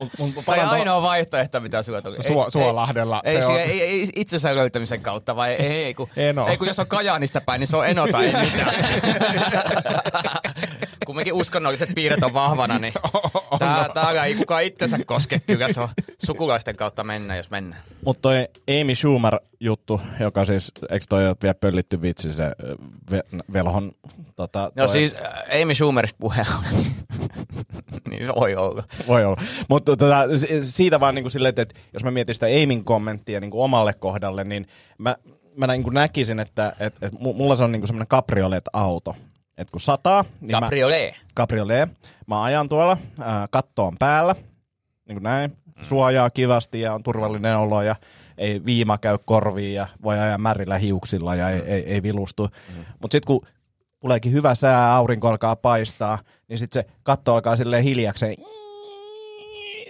Mut, mut Tai ainoa vaihtoehto, mitä sulla tuli. Suo- Ei- Suolahdella. Ei, Se ei, on- ei, ei, itsensä löytämisen kautta, vai ei, ei, kun, (laughs) Eno. ei kun jos on Kajaanista päin, niin se on Eno tai ei mitään. (laughs) Kumminkin uskonnolliset piirret on vahvana, niin (laughs) tää, täällä ei kukaan itsensä koske. Kyllä se on sukulaisten kautta mennä, jos mennään. Mutta toi Amy Schumer-juttu, joka siis, eikö toi ole vielä pöllitty vitsi se ve, velhon, tota, No toi- siis äh, Amy Schumerista puheen (laughs) niin se voi olla. Voi olla. Mutta tota, si- siitä vaan niinku silleen, että jos mä mietin sitä Aimin kommenttia niinku omalle kohdalle, niin mä, mä niinku näkisin, että et, et mu- mulla se on niinku semmoinen cabriolet-auto. Että kun sataa, niin mä, Cabriolet. cabriolet, mä ajan tuolla, ää, katto on päällä, niin kuin näin, suojaa kivasti ja on turvallinen olo ja ei viima käy korviin ja voi ajaa märillä hiuksilla ja ei, ei, ei vilustu. Mm. Mutta sitten kun tuleekin hyvä sää, aurinko alkaa paistaa, niin sitten se katto alkaa silleen hiljakseen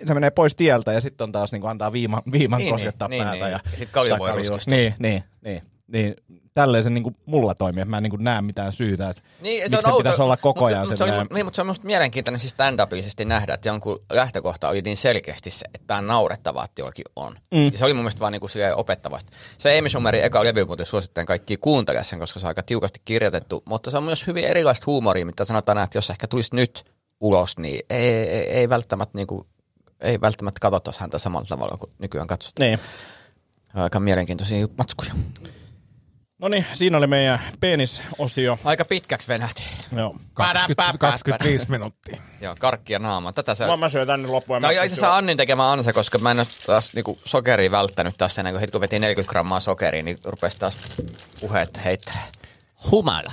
se menee pois tieltä ja sitten on taas niin antaa viiman, viiman Niin, koskettaa niin, päätä. niin. Ja, Ja sit kalju voi tai kalju- ruskistaa. Niin, niin, niin, niin. Tälleen se niin kuin mulla toimii, että mä en niin kuin näe mitään syytä, että Niin, miksi se pitäisi olla koko mut se- ajan mut se, oli, semmoinen- niin, mutta se on musta mielenkiintoinen siis stand-upisesti nähdä, että jonkun lähtökohta oli niin selkeästi se, että tämä on naurettavaa, että jollakin on. Mm. Ja se oli mun mielestä vaan niinku opettavasti. Se Amy Schumerin eka levy muuten suosittelen kaikki kuuntelemaan sen, koska se on aika tiukasti kirjoitettu, mutta se on myös hyvin erilaista huumoria, mitä sanotaan, että jos ehkä tulisi nyt ulos, niin ei, ei, ei välttämättä niinku, ei välttämättä katsottaisi häntä samalla tavalla kuin nykyään katsotaan. Niin. Aika mielenkiintoisia matskuja. No niin, siinä oli meidän penisosio. Aika pitkäksi venähti. Joo. 20, 25 minuuttia. Joo, karkkia naama. Tätä se Mä, mä syön tänne loppuun. Tämä on itse asiassa Annin tekemä ansa, koska mä en ole taas niinku sokeria välttänyt tässä ennen kuin heti kun veti 40 grammaa sokeria, niin rupesi taas puheet heittää. Humala.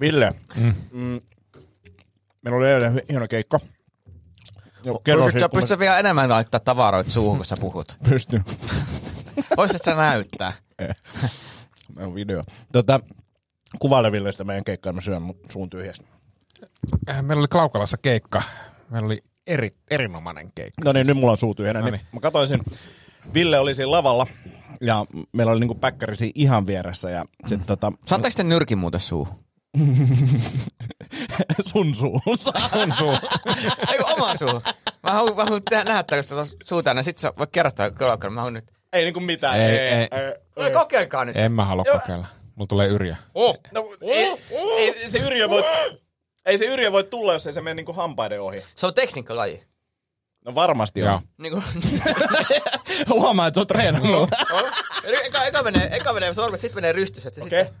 Ville, mm. Mm, meillä oli eilen hieno keikka. Pystytkö, siitä, kun pystytkö vielä enemmän laittaa tavaroita suuhun, kun sä puhut? (laughs) pystyn. (laughs) Voisit sä näyttää? (laughs) Meillä on video. Tota, kuvaile Ville sitä meidän keikkaa, mä syön mun suun tyhjästä. Äh, Meillä oli Klaukalassa keikka. Meillä oli eri, erinomainen keikka. No niin, Siis- nyt mulla on suu tyhjänä. No Niin. niin. Mä katsoisin, Ville oli siinä lavalla ja meillä oli niinku päkkäri siinä ihan vieressä ja sit tota, Saatteko te nyrkin muuten suuhun? (laughs) sun suu. Sun suu. (laughs) Ei kun oma suu. Mä haluan, mä haluan tehdä, nähdä tällaista suu tänne, sit sä voit kertoa kyllä, mä haluan nyt. ei niinku mitään. Ei, ei. No, kokeilkaa nyt. En mä halua kokeilla. Mulla tulee yrjö. Oh. No, ei, ei, se yrjö voi, ei se yrjö voi tulla, jos ei se mene niinku hampaiden ohi. Se on tekniikkalaji. No varmasti Joo. on. Niin kuin, (laughs) Huomaa, että sä oot treenannut. Eli eka, eka, menee, eka menee sormet, sitten menee rystys. Että Okei. sitten,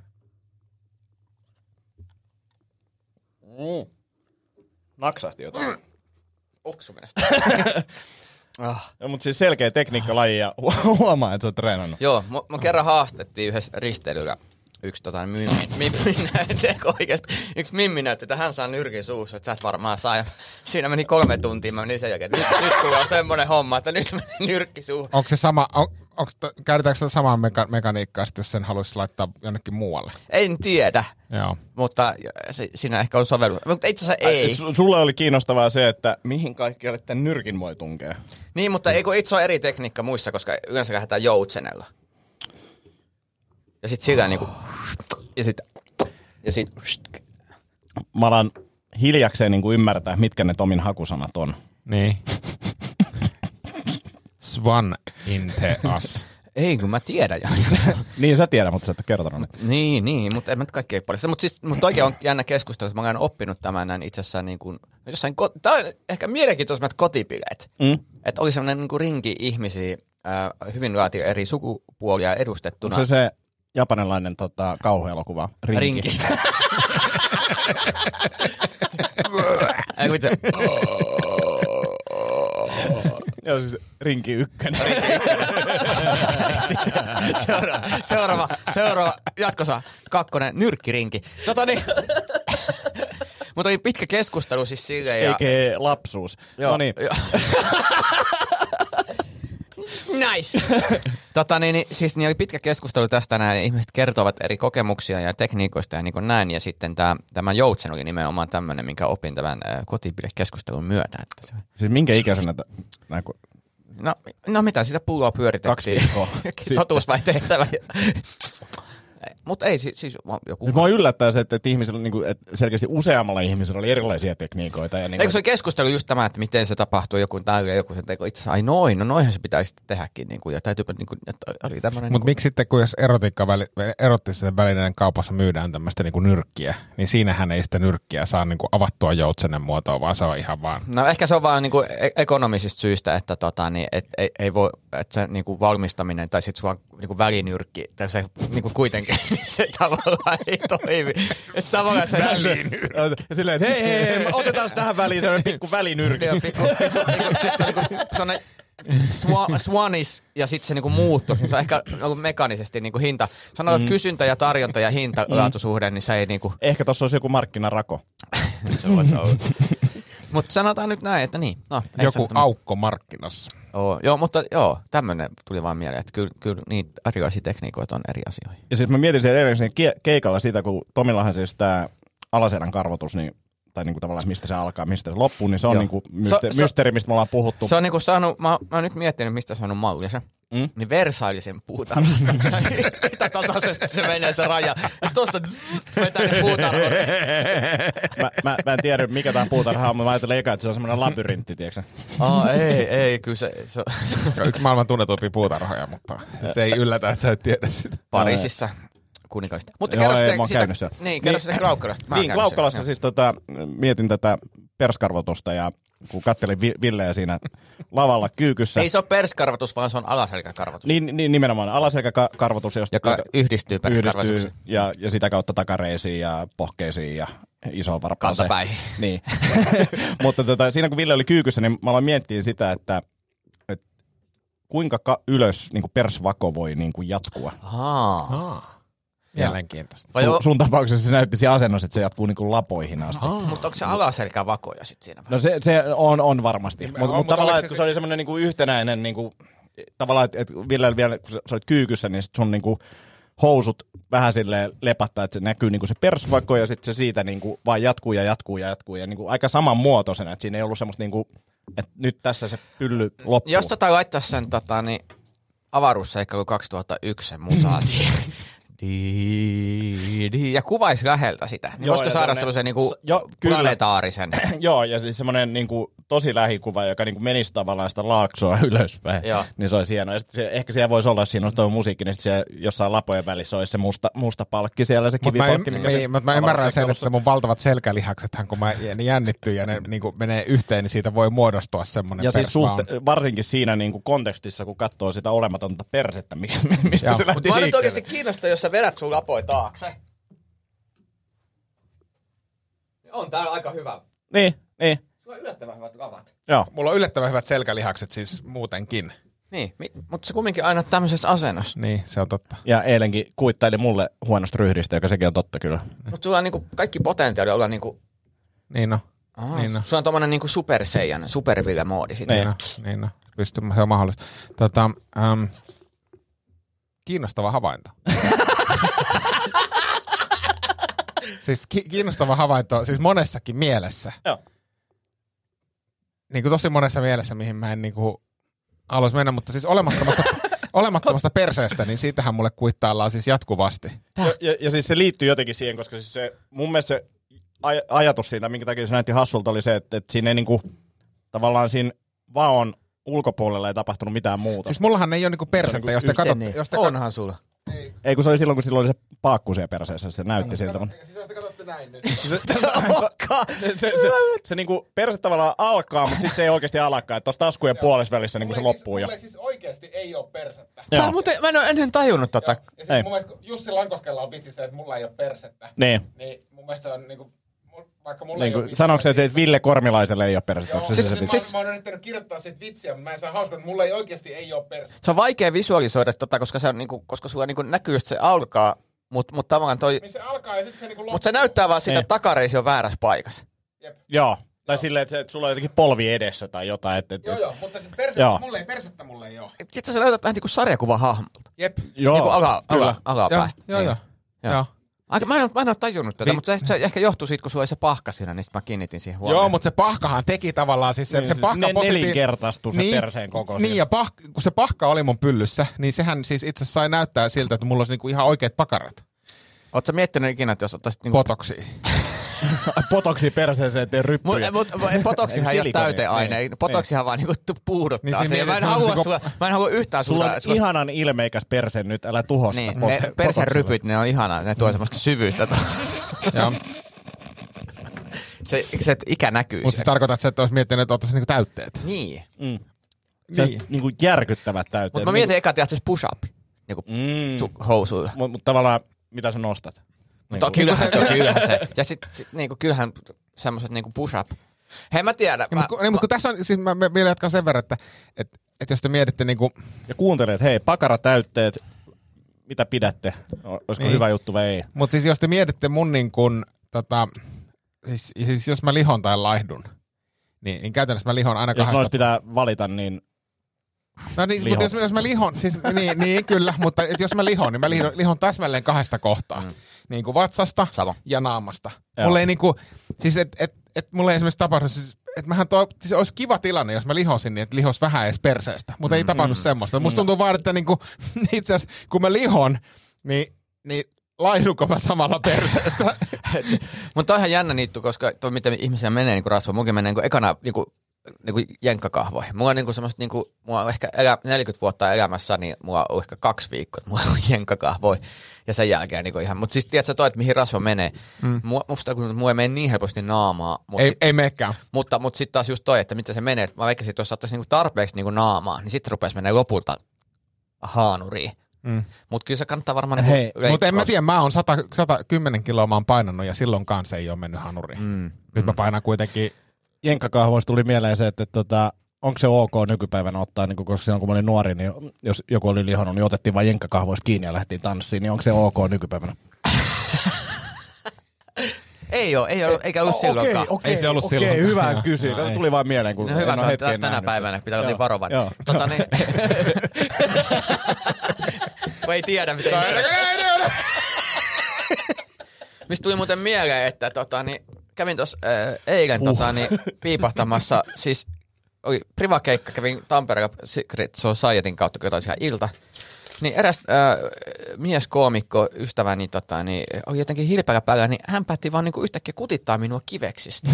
Naksahti jotain. (clears throat) oksumista. (laughs) ah. No, mutta siis selkeä tekniikkalaji ja hu- huomaa, että sä oot treenannut. Joo, mu, mu kerran haastettiin yhdessä risteilyllä yksi tota, mimmi, (laughs) mimmi näytti, oikeasti, yksi mimmi näytti, että hän saa nyrkin suussa, että sä et varmaan saa. Ja siinä meni kolme tuntia, mä menin sen jälkeen, että nyt, nyt tulee semmoinen homma, että nyt menee nyrkki suuhun. Onko se sama, on, onks, t- käytetäänkö sitä samaa meka- mekaniikkaa, sit, jos sen haluaisi laittaa jonnekin muualle? En tiedä, Joo. mutta se, siinä ehkä on sovellu. Mutta itse asiassa ei. Su- sulle oli kiinnostavaa se, että mihin kaikkialle tämän nyrkin voi tunkea. Niin, mutta ei kun itse on eri tekniikka muissa, koska yleensä lähdetään joutsenella. Ja sit sillä niinku... Ja sit... Ja sit... Mä alan hiljakseen niin kuin ymmärtää, mitkä ne Tomin hakusanat on. Niin. (laughs) Swan inte us. (laughs) Ei, kun mä tiedän jo. (laughs) Niin sä tiedät, mutta sä et ole kertonut niin, niin, mutta en mä nyt kaikkea paljon. Mutta siis, mut oikein on jännä keskustelu, että mä olen oppinut tämän näin itse asiassa niin kuin, jossain, ko- tää on ehkä mielenkiintoisemmat kotipileet. Mm. Että oli sellainen niin kuin ringi ihmisiä, äh, hyvin laatia eri sukupuolia edustettuna. Onko se se japanilainen tota, kauhuelokuva? Rinki. ringi. (laughs) Joo, siis Rinki ykkönen. (laughs) seuraava, seuraava, seuraava jatkossa kakkonen, nyrkkirinki. Tota niin. (laughs) Mutta oli pitkä keskustelu siis silleen. Ja, Eikä lapsuus. Joo, No niin. (laughs) Nice! Tota, niin, niin, siis niin oli pitkä keskustelu tästä näin. Ihmiset kertovat eri kokemuksia ja tekniikoista ja niin kuin näin. Ja sitten tämä, tämä Joutsen oli nimenomaan tämmöinen, minkä opin tämän äh, kotipidekeskustelun myötä. Että se, Siis minkä ikäisenä? t- nää ku- no, no mitä, sitä pulloa pyöritettiin. Kaksi viikkoa. (laughs) Totuus vai tehtävä. (laughs) Mutta ei, siis, siis joku... Mua yllättää se, että, että, ihmisillä, niin kuin, että selkeästi useammalla ihmisellä oli erilaisia tekniikoita. Ja niin Eikö se keskustelu just tämä, että miten se tapahtuu, joku täyllä ja joku se teko itse asiassa, ai noin, no noinhan se pitäisi tehdäkin, niin kuin, ja täytyypä, niin kuin, että oli tämmöinen... Mutta miksi sitten, kun jos erotiikka väli, erottisen välineiden kaupassa myydään tämmöistä niinku nyrkkiä, niin siinähän ei sitä nyrkkiä saa niinku avattua joutsenen muotoa, vaan se on ihan vaan... No ehkä se on vaan niinku e- ekonomisista syistä, että tota, niin, et, ei, ei voi, että se niinku valmistaminen tai sitten sulla niinku välinyrkki, tai se niinku kuitenkin se tavallaan ei toimi. Että tavallaan se Ja Silleen, että hei, hei, hei, otetaan tähän väliin sellainen pikku välinyrki. Joo, pikku, pikku, niinku, se, se, niinku, sellainen swa, swanis ja sitten se niinku muuttuu, niin se on ehkä niinku mekaanisesti niinku hinta. Sanotaan, että kysyntä ja tarjonta ja hinta laatusuhde, niin se ei niinku, Ehkä tuossa olisi joku markkinarako. (laughs) se on. Mutta sanotaan nyt näin, että niin. No, ei Joku aukko markkinassa. Oo, joo, mutta joo, tämmöinen tuli vaan mieleen, että kyllä, kyllä niitä erilaisia tekniikoita on eri asioihin. Ja siis mä mietin sen edellisen kie- keikalla sitä, kun Tomillahan siis tämä alaselän karvotus, niin, tai niinku tavallaan mistä se alkaa, mistä se loppuu, niin se on Joo. niinku myste- se- mysteeri, mistä me ollaan puhuttu. Se on niinku saanut, mä, mä oon nyt miettinyt, mistä se on mallinsa. Mm? Niin Versaillesen puutarhasta. (laughs) Mitä tasaisesti se menee se raja. Ja tosta zzz, vetää ne puutarhat. (laughs) mä, mä, mä, en tiedä, mikä tämä puutarha on, mutta mä ajattelen eka, että se on semmoinen labyrintti, tiedätkö? Oh, ei, ei, kyllä se, se yksi maailman tunnetuimpia puutarhoja, mutta se ei yllätä, että sä et tiedä sitä. Pariisissa kuninkaallista. Mutta Joo, kerro ei, sitten, mä oon sitä, niin, kerro Niin. sitten Klaukkalasta. Mä niin, Klaukkalassa siis tota, mietin tätä perskarvotusta ja kun kattelin Vi- Villeä siinä lavalla kyykyssä. Ei se ole perskarvatus, vaan se on alaselkäkarvatus. Niin, niin nimenomaan alaselkäkarvotus, josta joka yhdistyy yhdistyy perskarvatukseen. ja, ja sitä kautta takareisiin ja pohkeisiin ja isoon varpaaseen. Kantapäihin. Niin. (laughs) Mutta tota, siinä kun Ville oli kyykyssä, niin mä aloin miettiä sitä, että, että kuinka ka- ylös niin kuin persvako voi niin kuin jatkua. Ahaa. Mielenkiintoista. Vai Sun, sun tapauksessa se näytti siinä asennossa, että se jatkuu niin kuin lapoihin asti. Mutta onko se alaselkävakoja sitten siinä? No se, se on, on varmasti. Mutta mut mutta tavallaan, että kun se se oli semmoinen niinku yhtenäinen, niinku, tavallaan, että, että Ville vielä, kun sä olit kyykyssä, niin sun niinku housut vähän silleen lepattaa, että se näkyy niinku se persvakko ja sitten se siitä niinku vaan jatkuu ja jatkuu ja jatkuu. Ja niinku aika samanmuotoisena, että siinä ei ollut semmoista niinku, että nyt tässä se pylly loppuu. Jos tota laittaa sen tota, niin avaruusseikkailu 2001 sen musaa (laughs) siihen. Ja kuvaisi läheltä sitä. Niin Joo, voisiko saada semmoisen niinku jo, planetaarisen? (clears throat) Joo, ja siis semmoinen niinku, tosi lähikuva, joka niinku menisi tavallaan sitä laaksoa (laughs) ylöspäin. Joo. Niin se olisi hieno. Ja se, ehkä siellä voisi olla, siinä on tuo musiikki, niin sit siellä jossain lapojen välissä olisi se musta, musta palkki siellä, se Mutta mä, kivipalkki. mikä se niin, mut mä ymmärrän sen, että mun valtavat selkälihaksethan, kun mä ne jännittyy ja ne niin menee yhteen, niin siitä voi muodostua semmoinen Ja siis suhte- varsinkin siinä niin kuin kontekstissa, kun katsoo sitä olematonta persettä, mi- (laughs) mistä Joo. se lähti Mutta mä nyt oikeasti kiinnostaa, jos sä vedät sun lapoi taakse. On täällä aika hyvä. Niin, niin, Sulla on yllättävän hyvät lavat. joo. Mulla on yllättävän hyvät selkälihakset siis muutenkin. Niin, mi- mutta se kumminkin aina tämmöisessä asennossa. Niin, se on totta. Ja eilenkin kuittaili mulle huonosta ryhdistä, joka sekin on totta kyllä. Mutta sulla on niinku kaikki potentiaali olla niinku... Niin no. Aa, Niin no. Sulla on tommonen niinku superseijan, superville-moodi siinä. Niin. Niin no, niin no. Pystyy, se on mahdollista. Tota, ähm, kiinnostava havainto. (laughs) siis ki- kiinnostava havainto, siis monessakin mielessä. Joo. Niin kuin tosi monessa mielessä, mihin mä en niin kuin haluaisi mennä, mutta siis olemattomasta, (laughs) olemattomasta perseestä, niin siitähän mulle kuittaillaan siis jatkuvasti. Ja, ja, ja, siis se liittyy jotenkin siihen, koska siis se, mun mielestä se aj- ajatus siitä, minkä takia se näytti hassulta, oli se, että, että siinä ei niinku, tavallaan siinä vaon ulkopuolella ei tapahtunut mitään muuta. Siis mullahan ei ole niinku persettä, jos te katsot, Niin. jos te kat- Onhan sulla. Ei kun se oli silloin, kun silloin oli se paakku siellä perseessä, se näytti siltä. Mutta Siis jos te katsotte näin nyt. (laughs) se, (laughs) se, se, se, se, se niinku perse tavallaan alkaa, mutta sitten se ei oikeasti alakaan. Että tuossa taskujen puolessa välissä niinku se loppuu jo. siis oikeasti ei ole persettä. Tää muuten, mä en ole ennen tajunnut tota. Ja siis Ei. mun mielestä kun Jussi Lankoskella on vitsi se, että mulla ei ole persettä. Niin. Niin mun mielestä se on niinku, vaikka mulla niin ei ole kuin, sanoiko se, että niin- että Ville Kormilaiselle ei ole persettä? Onko se Siis, se, se siis, mä, mä oon yrittänyt kirjoittaa siitä vitsiä, mutta mä en saa hauskaa, että mulla ei oikeasti ei ole persettä. Se on vaikea visualisoida tota, koska, se on, niinku, koska sulla niinku näkyy, että se alkaa, mutta mut tavallaan toi... Niin se alkaa ja sitten se niinku loppuu. Mutta se näyttää vaan sitä, Niin. että takareisi on väärässä paikassa. Joo. Tai silleen, että, se- että sulla on jotenkin polvi edessä tai jotain. Että, että, Joo, joo, mutta se persettä, Joo. mulle ei, persettä mulle ei ole. Sitten sä löytät vähän niin kuin sarjakuva hahmolta. Jep. Joo, niin kuin ala, ala, ala Joo, päästä. joo, Niin. joo. Joo. joo. Aika, mä, en, ole- mä en ole tajunnut tätä, Niin. mutta se, se ehkä johtuu siitä, kun sulla oli se pahka siinä, niin mä kiinnitin siihen huomioon. Joo, mutta se pahkahan teki tavallaan, siis se, Niin, se siis pahka ne- positi- nelinkertaistui se perseen koko Niin, ja pah, kun se pahka oli mun pyllyssä, niin sehän siis itse sai näyttää siltä, että mulla olisi niinku ihan oikeat pakarat. Oletko miettinyt ikinä, että jos ottaisit... Niinku, Potoksi. (laughs) potoksi perseeseen tee ryppyjä. Mutta mut, potoksihan ei ole täyteaine. niin. Potoksihan vaan niinku puuduttaa Niin sen. Mä en, halua niinku- sulla, mä en halua yhtään Sulla sulla... on sulla ihanan ilmeikäs perse nyt, älä tuho sitä niin, pot- ne persen potoksilla. rypyt, ne on ihanaa. Ne tuo semmoista syvyyttä. Joo. se, se että ikä näkyy Mutta siis tarkoitat, että olisi miettinyt, että ottaisi niinku täytteet. Niin. Mm. Se niin. niinku järkyttävät täyteen. Mutta mä mietin eka, että siis push-up. Niinku Mm. su- housuilla. Mutta mut tavallaan, mitä sä nostat? Mutta kyllähän, se, kyllähän (laughs) se. Ja sit, sit niinku, kyllähän semmoiset niinku push-up. Hei mä tiedän. Niin, Mä, mutta kun, niin, mutta kun tässä on, siis mä, mä vielä jatkan sen verran, että, että, että jos te mietitte niinku, Ja kuuntelet, hei, pakaratäytteet, mitä pidätte? Olisiko Niin. niin. hyvä juttu vai ei? mutta siis jos te mietitte mun niin kuin, tota, siis, siis jos mä lihon tai laihdun, niin, niin käytännössä mä lihon aina Jos kahdesta noista pitää valita, niin No niin, Liho. mutta jos, jos mä lihon, siis niin, niin kyllä, mutta et jos mä lihon, niin mä lihon, lihon täsmälleen kahdesta kohtaa. Mm. Niin kuin vatsasta Sama. ja naamasta. Joo. Mulle ei niinku, siis et, et, et mulle ei esimerkiksi tapahdu, siis että mähän toi, siis olisi kiva tilanne, jos mä lihosin, niin että lihos vähän edes perseestä, mutta ei tapahdu semmoista. Musta tuntuu vaan, että niinku, (laughs) itse asiassa kun mä lihon, niin, niin laihdunko mä samalla perseestä? (laughs) Mutta on ihan jännä niitty, koska toi miten ihmisiä menee niinku rasva. Munkin menee niinku ekana niinku, niinku jenkkakahvoihin. Mulla on niinku semmoista, niinku, mulla on ehkä elä, 40 vuotta elämässä, niin mulla on ehkä kaksi viikkoa, että mulla on (laughs) jenkkakahvoja. Ja sen jälkeen niinku ihan. Mutta siis tiedätkö toi, että mihin rasva menee? Mm. Mua, musta kun mulla ei mene niin helposti naamaa. Mut ei, sit, ei meekään. mutta, mutta sitten taas just toi, että miten se menee. Mä veikkasin, että jos ottaisi niinku tarpeeksi niinku naamaa, niin sitten rupesi menee lopulta haanuriin. Mm. Mutta kyllä se kannattaa varmaan niinku Hei, Mutta en mä tiedä, mä oon 100, 110 kiloa mä oon painanut ja silloin kanssa ei ole mennyt hanuriin. Mm. Mm. Nyt mä painan kuitenkin jenkkakahvoista tuli mieleen se, että, että tota, onko se ok nykypäivänä ottaa, niin kun, koska silloin kun mä olin nuori, niin jos joku oli lihonnut, niin otettiin vain jenkkakahvoista kiinni ja lähtiin tanssiin, niin onko se ok nykypäivänä? (laughs) Ei ole, ei ole, eikä ollut silloinkaan. okei, Ei se ollut okei, silloin. hyvä (laughs) Kato, ei. tuli vaan mieleen, kun No hyvä, en se ole tänä nähnyt. päivänä, pitää olla niin varovainen. joo. Tota, niin, (laughs) kun ei tiedä, miten... Mistä tuli muuten mieleen, että tota, niin, kävin tuossa äh, eilen uh. tota, niin, piipahtamassa, siis oli privakeikka, kävin Tampereella Secret Societyn kautta, kun jotain ilta. Niin eräs äh, mieskoomikko, ystäväni, tota, niin, oli jotenkin hilpeällä päällä, niin hän päätti vaan niin yhtäkkiä kutittaa minua kiveksistä.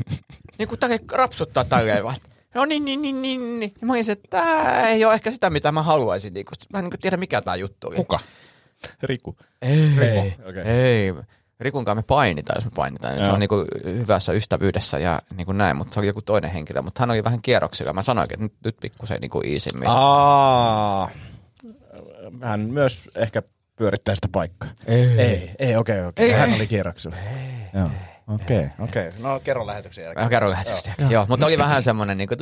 (laughs) niin kuin tälleen rapsuttaa tälleen vaan. No niin, niin, niin, niin, niin. Ja mä olisin, että tää ei ole ehkä sitä, mitä mä haluaisin. Niin kuin, mä en niin tiedä, mikä tämä juttu oli. kuka? Riku. Ei, Okei. ei. Rikunkaan me painitaan, jos me painitaan. Se Joo. on niinku hyvässä ystävyydessä ja niinku näin, mutta se oli joku toinen henkilö. Mutta hän oli vähän kierroksilla. Mä sanoinkin, että nyt, nyt pikkusen niinku iisimmin. Aa, hän myös ehkä pyörittää sitä paikkaa. Ei, ei, ei okei, okei. Hän oli kierroksella. Joo. Okei, okei. No kerro lähetyksen jälkeen. Mä kerron lähetyksestä. Joo. Joo, mutta oli vähän semmoinen, niin kuin,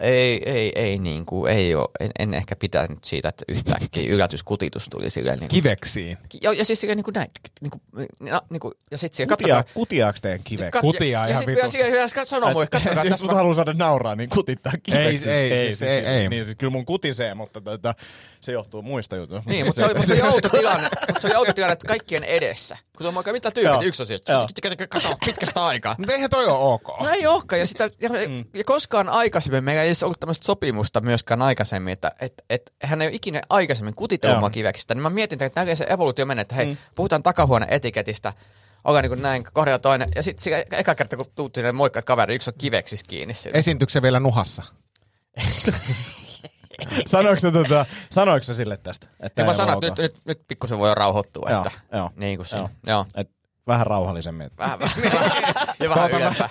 ei, ei, ei, niin kuin, ei ole, en, en, ehkä pitänyt siitä, että yhtäkkiä yllätyskutitus tuli silleen. Niin kuin, Kiveksiin. joo, ja siis silleen niin kuin näin. Niin kuin, no, niin kuin, ja sitten siellä Kutia, katsotaan. kutiaaks teidän kiveksi? Kat- Kutia ja, ihan ja sitten vitusti. vielä siellä sanoo mulle, kattokaa (laughs) Jos sut haluaa saada nauraa, niin kutittaa kiveksi. ei, siis ei, ei. Niin, siis kyllä mun kutisee, mutta tota, se johtuu muista jutuista. Niin, mutta se oli, mutta se oli outo tilanne, mutta se oli outo tilanne, että kaikkien edessä. Kun se on aika mitä tyypit, yksi on Joo. Sieltä, kato, pitkästä aikaa. Mutta (laughs) eihän toi ole ok. No ei olekaan, ja, sitä, ja, mm. ja koskaan aikaisemmin, meillä ei edes ollut tämmöistä sopimusta myöskään aikaisemmin, että et, et, hän ei ole ikinä aikaisemmin mua kiveksistä, niin mä mietin, että näkee se evoluutio menee, että hei, mm. puhutaan takahuone etiketistä, ollaan niin kuin näin kohdalla toinen, ja sitten eka kerta kun tuut sinne moikkaat kaveri, yksi on kiveksis kiinni. Esiintyykö se vielä nuhassa? (laughs) Sanoiko se, tota, sanoiko se sille tästä? Että Ja mä ei sanoin, että nyt, nyt, nyt pikkusen voi jo rauhoittua, Joo, että joo, niin kuin joo. Joo. Et vähän rauhallisemmin. Vähän, vähän, (laughs) ja vähän ylempää.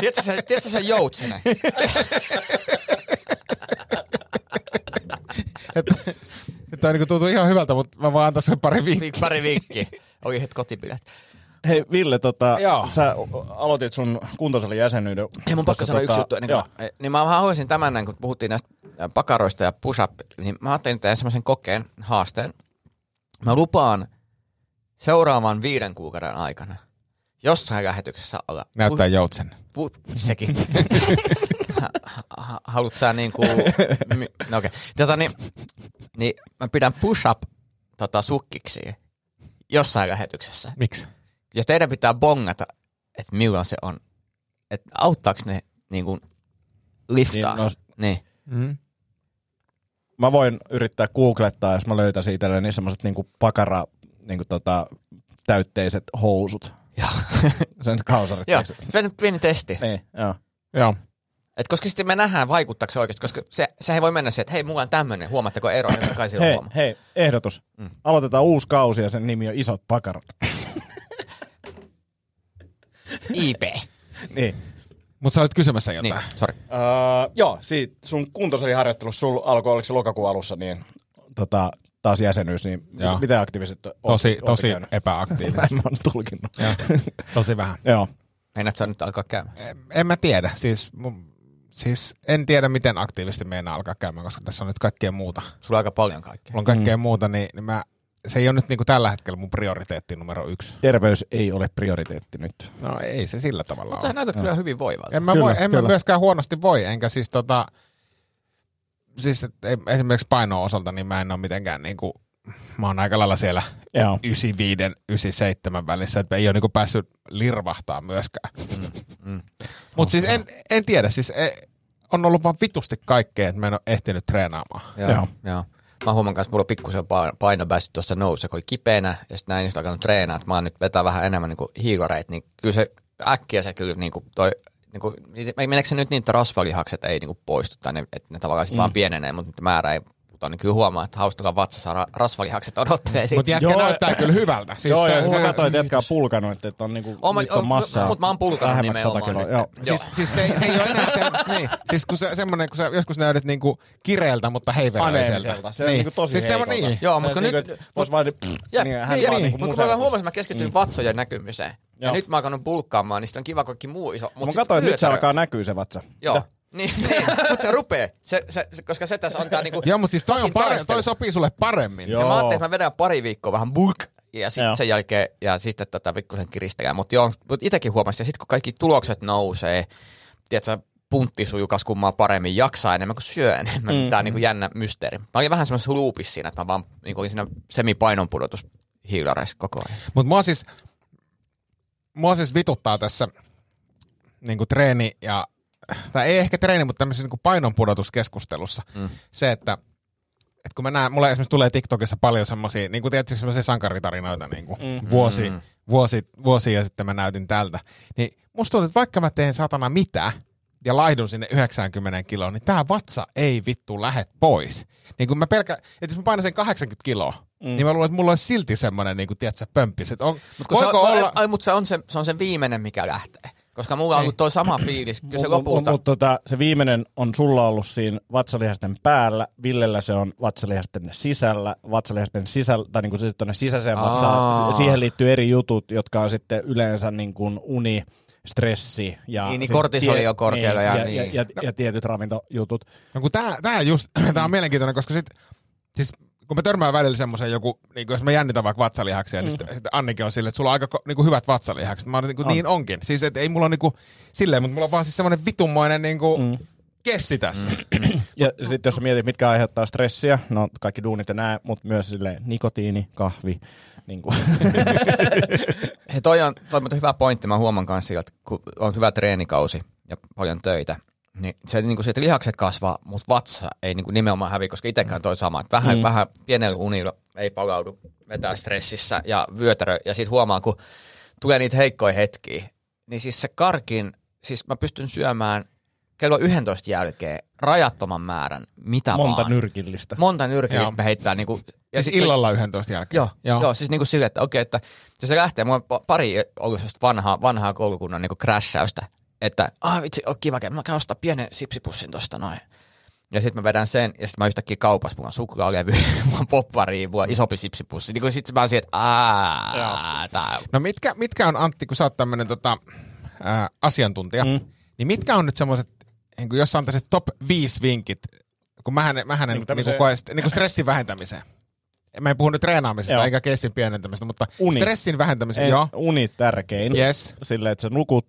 tiedätkö se, tiedätkö se joutsenen? Nyt (laughs) on niin tuntuu ihan hyvältä, mutta mä vaan antaisin pari viikkoa. Viik- Pari viikkiä. Oli het kotipilet. Hei Ville, tota, Joo. sä aloitit sun kuntosalin jäsenyyden. Ei mun pakko sanoa tota, yksi juttu. Joo. kuin, mä, niin mä haluaisin tämän, näin, kun puhuttiin näistä pakaroista ja push-up, niin mä ajattelin tehdä semmoisen kokeen, haasteen. Mä lupaan seuraavan viiden kuukauden aikana jossain lähetyksessä olla. Näyttää joutsen. Pu, pu, sekin. Ha- ha- Haluatko sä niinku... mi- No okei. Okay. Tota, niin, niin mä pidän push-up tota, sukkiksi jossain lähetyksessä. Miksi? Ja teidän pitää bongata, että milloin se on. Että auttaako ne niinku liftaa. Niin, no, niin. Mm. mä voin yrittää googlettaa, jos mä löytäisin itselleni semmoiset niinku pakara niinku tota, täytteiset housut. Joo. (laughs) Sen kausarit. Joo, se nyt pieni testi. Niin, joo. Joo. Et koska sitten me nähdään, vaikuttaako se oikeasti, koska se, se ei voi mennä siihen, että hei, mulla on tämmöinen, huomaatteko ero, niin kai sillä Hei, huomaa. hei, ehdotus. Mm. Aloitetaan uusi kausi ja sen nimi on Isot pakarat. (laughs) IP. niin. Mutta sä olit kysymässä Niin, jotain. sori. Uh, joo, siitä sun kuntosaliharjoittelu sul alkoi, oliko se lokakuun alussa, niin tota, taas jäsenyys, niin Joo. mit, miten aktiiviset oot- Tosi, tosi käynyt? (laughs) epäaktiivisesti. Mä oon tulkinnut. Joo. Tosi vähän. (laughs) Joo. Meinaat sä nyt alkaa käymään? En, en mä tiedä. Siis, mun, siis en tiedä, miten aktiivisesti meinaa alkaa käymään, koska tässä on nyt kaikkea muuta. Sulla on aika paljon kaikkea. Mulla on kaikkea mm. muuta, niin, niin mä, se ei ole nyt niinku tällä hetkellä mun prioriteetti numero yksi. Terveys ei ole prioriteetti nyt. No ei se sillä tavalla Mutta sä ole. näytät kyllä hyvin voivalta. En mä, Kyllä, voi, en mä kyllä. myöskään huonosti voi, enkä siis tota, siis et, ei- esimerkiksi painoa osalta, niin mä en ole mitenkään niinku, mä oon aika lailla siellä Joo. 95, 97 välissä, että ei ole niinku päässyt lirvahtaa myöskään. Mm. Mutta siis en, en tiedä, siis e, on ollut vaan vitusti kaikkea, että mä en ole ehtinyt treenaamaan. Joo. Joo. Joo. Mä huomaan kanssa, että mulla on pikkusen pa- paino päässyt tuossa nousu, kun oli kipeänä, ja sitten näin, niin sitten alkanut treenaa, että mä oon nyt vetää vähän enemmän niin hiilareita, niin kyllä se äkkiä se kyllä niin kuin toi, niin kuin, meneekö se nyt niin, että rasvalihakset ei niin kuin poistu, tai ne, että ne tavallaan sitten mm. vaan pienenee, mutta määrä ei putoa, niin kyllä huomaa, että haustalla vatsassa ra- rasvalihakset odottelee siitä. Mutta jätkä Joo. näyttää kyllä hyvältä. Siis Joo, se, se, mä katsoin, että jätkä on pulkanut, että on niinku, nyt on massaa. mut mä oon pulkanut nimenomaan 100 kiloa. nyt. Joo. Siis, siis se, se ei ole enää se, (laughs) niin, siis kun se, semmoinen, kun sä joskus näytät niinku kireeltä, mutta heiveröiseltä. Se on niinku tosi siis heikolta. niin. Joo, mutta niinku, nyt- vois vaan, Jep, niin, hän niin, vaan niin. niinku Mutta kun mä huomasin, että mä keskityin mm. vatsojen näkymiseen. Ja Joo. nyt mä oon alkanut bulkkaamaan, niin sitten on kiva kaikki muu iso. Mä katsoin, että nyt se alkaa näkyä se vatsa. Joo. Niin, niin. mutta se rupee, se, se, se, koska se tässä on tää niinku... Joo, mutta siis toi, on pare, toi sopii sulle paremmin. Joo. Ja mä ajattelin, että mä vedän pari viikkoa vähän bulk, ja sitten sen jälkeen, ja sitten tätä pikkusen kiristäkään. Mutta joo, mut itekin huomasin, ja sitten kun kaikki tulokset nousee, tiedätkö, puntti sujuu kas kummaa paremmin, jaksaa enemmän kuin syö enemmän. Mm, Tää on niinku jännä mysteeri. Mä olin vähän semmoisessa loopissa siinä, että mä vaan niinku olin siinä semipainonpudotus hiilareissa koko ajan. Mutta mua siis, mua siis vituttaa tässä niinku treeni ja, tai ei ehkä treeni, mutta tämmöisessä niinku painonpudotuskeskustelussa mm. se, että et kun mä näen, mulle esimerkiksi tulee TikTokissa paljon semmoisia, niin kuin tiedätkö, semmoisia sankaritarinoita niin kuin mm. vuosi, mm. vuosi, vuosia sitten mä näytin tältä, niin musta tuntuu, että vaikka mä teen satana mitä, ja laihdun sinne 90 kiloon, niin tää vatsa ei vittu lähet pois. Niin kun mä pelkä, että jos mä painasin 80 kiloa, mm. niin mä luulen, että mulla olisi silti semmoinen, niin kuin, tiedätkö, pömppis. Että on, Mut kun voiko se, olla... Ai, mutta se on se, se on se viimeinen, mikä lähtee. Koska mulla on ollut toi sama fiilis, kyllä se lopulta... Mut, tota, se viimeinen on sulla ollut siinä vatsalihasten päällä, Villellä se on vatsalihasten sisällä, vatsalihasten sisällä, tai niin kuin sitten tuonne sisäiseen Aa. vatsaan. Si- Siihen liittyy eri jutut, jotka on sitten yleensä niin kuin uni, stressi ja... Niin, niin kortisoli on korkealla ja ja, niin. ja, ja, ja, tietyt ravintojutut. No kun tää, tää just, (clears throat) tää on mielenkiintoinen, koska sit, siis kun mä törmään välillä semmoisen joku, niin jos mä jännitän vaikka vatsalihaksia, mm. niin sitten, sitten Annikin on silleen, että sulla on aika niin kuin hyvät vatsalihakset. Mä oon niin, kuin, On. niin onkin. Siis et ei mulla on niin kuin, silleen, mutta mulla on vaan siis semmoinen vitummoinen niin kuin, mm. kessi tässä. Mm. Ja sitten jos mietit, mitkä aiheuttaa stressiä, no kaikki duunit ja nää, mutta myös silleen nikotiini, kahvi, niin kuin. He, toi on, toi on hyvä pointti, mä huomaan kanssa että kun on hyvä treenikausi ja paljon töitä, niin se, niin kuin se, että lihakset kasvaa, mutta vatsa ei niin kuin nimenomaan hävi, koska itsekään toi sama. Että vähän, mm. vähän pienellä unilla ei palaudu vetää stressissä ja vyötärö. Ja sitten huomaa, kun tulee niitä heikkoja hetkiä, niin siis se karkin, siis mä pystyn syömään kello 11 jälkeen rajattoman määrän, mitä monta vaan. nyrkillistä. Monta nyrkillistä Joo. me heittää. Niin kuin, Ja siis illalla 11 jälkeen. Joo, joo. joo siis niinku silleen, että okei, että se, lähtee, mulla on pa- pari ollut vanhaa, vanhaa koulukunnan niinku crashäystä, että ah vitsi, on kiva, mä käyn ostaa pienen sipsipussin tosta noin. Ja sitten mä vedän sen, ja sitten mä yhtäkkiä kaupassa, mulla on suklaalevy, (laughs) mulla on poppari, mulla on isompi sipsipussi. Niin sitten mä oon siihen, että aah, tää on No mitkä, mitkä on Antti, kun sä oot tämmönen tota, ää, asiantuntija, mm. niin mitkä on nyt semmoiset, niin jos sä antaisit top 5 vinkit, kun mähän, mähän Niin niin kuin tämmöiseen- niin koe, niin kuin stressin vähentämiseen. mä en puhu nyt treenaamisesta Joo. eikä kessin pienentämistä, mutta Uni. stressin vähentämistä, En, joo. uni tärkein. Yes, Silleen, että sä nukut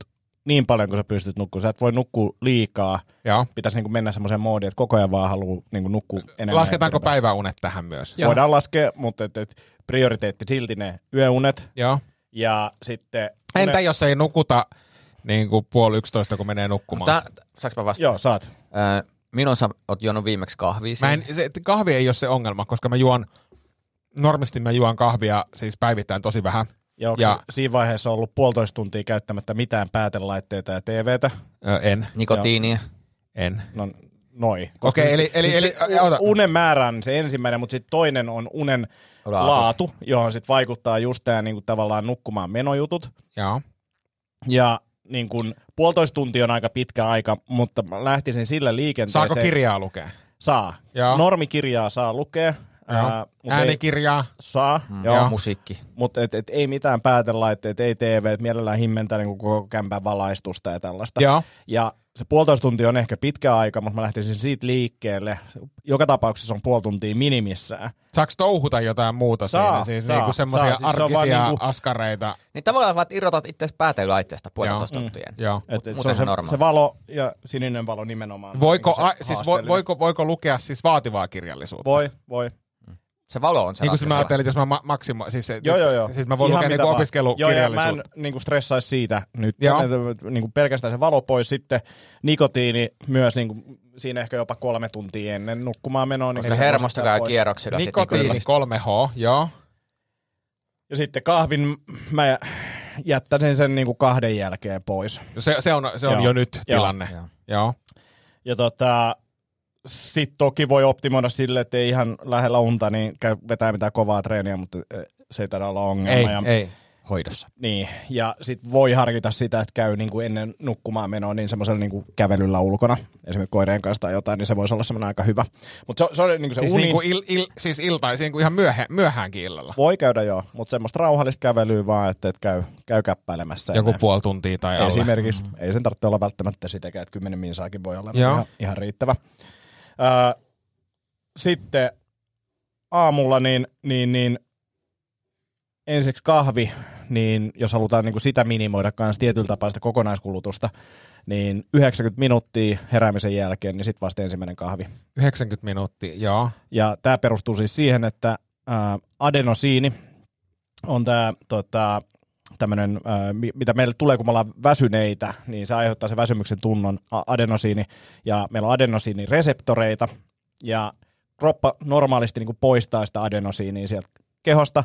niin paljon kuin sä pystyt nukkumaan. Sä et voi nukkua liikaa. joo. Pitäisi niin mennä semmoiseen moodiin, että koko ajan vaan haluaa niin nukkua enemmän. Lasketaanko päiväunet tähän myös? Joo. Voidaan laskea, mutta et, et prioriteetti silti ne yöunet. Joo. Ja sitten... Entä jos ei nukuta niin kuin puoli yksitoista, kun menee nukkumaan? Tää, saanko mä vastata? Joo, saat. Öö, milloin sä oot juonut viimeksi kahvia? Mä en, se, kahvi ei ole se ongelma, koska mä juon, normisti mä juon kahvia siis päivittäin tosi vähän. Ja onko Ja- ja. siinä vaiheessa ollut puolitoista tuntia käyttämättä mitään päätelaitteita ja TVtä? Ö, en, Nikotiinia. en. No noi. Okei, eli- eli- eli- se ota. unen määrä on se ensimmäinen, mutta sitten toinen on unen Laatu. laatu, laatu johon sitten vaikuttaa just tämä niinku tavallaan nukkumaan menojutut. Joo. Ja niin kun, puolitoista tuntia on aika pitkä aika, mutta mä lähtisin sillä liikenteeseen. Saako kirjaa lukea? Saa. Joo. Normikirjaa saa lukea. Ää, mut ei, Äänikirjaa? saa, Mm. joo. Joo. Musiikki. Mutta et, et, ei mitään päätelaitteet, ei TV, et mielellään himmentää niin koko kämpän valaistusta ja tällaista. Joo. Ja se puolitoista tuntia on ehkä pitkä aika, mutta mä lähtisin siitä liikkeelle. Joka tapauksessa on puoli tuntia minimissään. Saako touhuta jotain muuta Saa, siinä? Siis saa, niinku semmoisia saa. Siis se arkisia niinku- askareita. Niin tavallaan vaan irrotat itse päätelaitteesta puolitoista Joo. tuntia. Joo. Et, et se, on se, normaali. se valo ja sininen valo nimenomaan. Voiko, Niin se a, siis vo, voiko, voiko lukea siis vaativaa kirjallisuutta? Voi, voi. Se valo on se Niin kuin mä ajattelin, että jos mä ma- maksimo, siis, se- Joo, joo, joo. siis mä voin Ihan lukea niinku vaan. opiskelukirjallisuutta. Joo, ja mä en niin kuin stressaisi siitä nyt. Joo. Niin kuin pelkästään se valo pois. Sitten nikotiini myös niin kuin, siinä ehkä jopa kolme tuntia ennen nukkumaan menoa. Niin Koska hermosto asettaa käy kierroksilla. Nikotiini niinku 3H, joo. Ja sitten kahvin mä jättäisin sen niin kuin kahden jälkeen pois. Se, se on, se on Joo. jo nyt Joo. tilanne. Joo. Joo. Ja tota, sitten toki voi optimoida sille, että ei ihan lähellä unta, niin käy vetää mitään kovaa treeniä, mutta se ei taida olla ongelma. Ei, ja, ei. hoidossa. Niin, ja sitten voi harkita sitä, että käy niinku ennen nukkumaan menoa niin semmoisella niinku kävelyllä ulkona, esimerkiksi koireen kanssa tai jotain, niin se voisi olla semmoinen aika hyvä. Mutta se, se, on niinku se Siis, uni, niinku il, il, siis iltaisin niinku ihan myöhä, myöhäänkin illalla. voi käydä joo, mutta semmoista rauhallista kävelyä vaan, että et käy, käy käppäilemässä. Joku ennen. puoli tuntia tai alle. Esimerkiksi, mm. ei sen tarvitse olla välttämättä sitäkään, että 10 minsaakin voi olla Joo. ihan, ihan riittävä. Öö, sitten aamulla niin, niin, niin ensiksi kahvi, niin jos halutaan niin kuin sitä minimoida kanssa tietyllä tapaa sitä kokonaiskulutusta, niin 90 minuuttia heräämisen jälkeen, niin sitten vasta ensimmäinen kahvi. 90 minuuttia, joo. Ja tämä perustuu siis siihen, että ää, adenosiini on tämä tota, tämmöinen, mitä meille tulee, kun me ollaan väsyneitä, niin se aiheuttaa se väsymyksen tunnon adenosiini. Ja meillä on adenosiinireseptoreita, ja kroppa normaalisti niin kuin poistaa sitä adenosiinia sieltä kehosta,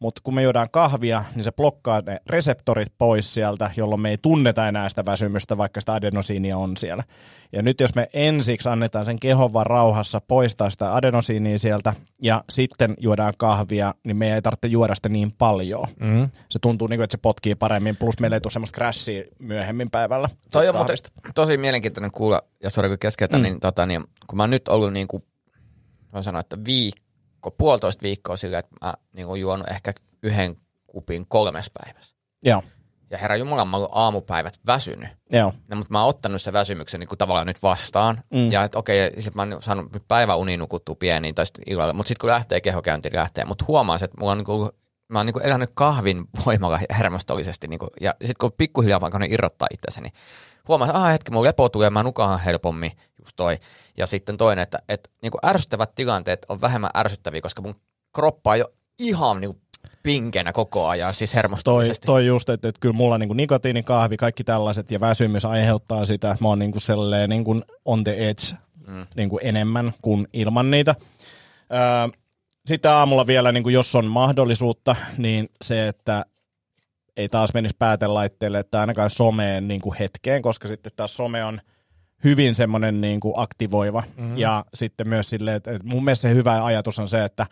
mutta kun me juodaan kahvia, niin se blokkaa ne reseptorit pois sieltä, jolloin me ei tunneta enää sitä väsymystä, vaikka sitä adenosiinia on siellä. Ja nyt jos me ensiksi annetaan sen kehon vaan rauhassa poistaa sitä adenosiinia sieltä ja sitten juodaan kahvia, niin me ei tarvitse juoda sitä niin paljon. Mm. Se tuntuu niin kuin, että se potkii paremmin, plus meillä ei tule semmoista crashia myöhemmin päivällä. Toi on muuten tosi mielenkiintoinen kuulla, ja sori kun keskeytän, mm. niin, tota, niin kun mä oon nyt ollut niin kuin, voin sanoa, että viikko, puolitoista viikkoa sillä, että mä niin kuin juonut ehkä yhden kupin kolmes päivässä. Joo, Ja herra Jumala, mä oon aamupäivät väsynyt. joo. No, mutta mä oon ottanut sen väsymyksen niin kuin tavallaan nyt vastaan. Mm. Ja että okei, sit mä oon saanut päiväuni nukuttua pieniin tai sitten illalla. Mutta sitten kun lähtee kehokäynti, lähtee. Mutta huomaa, että mulla on niin kuin, mä oon niin elänyt kahvin voimalla hermostollisesti. Niin kuin, ja sitten kun pikkuhiljaa vaan irrottaa itsensä, niin huomaa, että ah, hetki, mun lepo tulee, mä nukahan helpommin, just toi. Ja sitten toinen, että, että niin kuin ärsyttävät tilanteet on vähemmän ärsyttäviä, koska mun kroppa on jo ihan niin kuin pinkenä koko ajan, siis Toi, hermostollisesti. toi just, että, että kyllä mulla niin nikotiini, kahvi, kaikki tällaiset ja väsymys aiheuttaa sitä, että mä oon niin kuin selleen niin kuin on the edge mm. niin kuin enemmän kuin ilman niitä. Öö, sitten aamulla vielä, niin kuin jos on mahdollisuutta, niin se, että ei taas menisi päätelaitteelle, että ainakaan someen niin kuin hetkeen, koska sitten taas some on hyvin semmoinen niin kuin aktivoiva. Mm-hmm. Ja sitten myös silleen, että, että mun mielestä se hyvä ajatus on se, että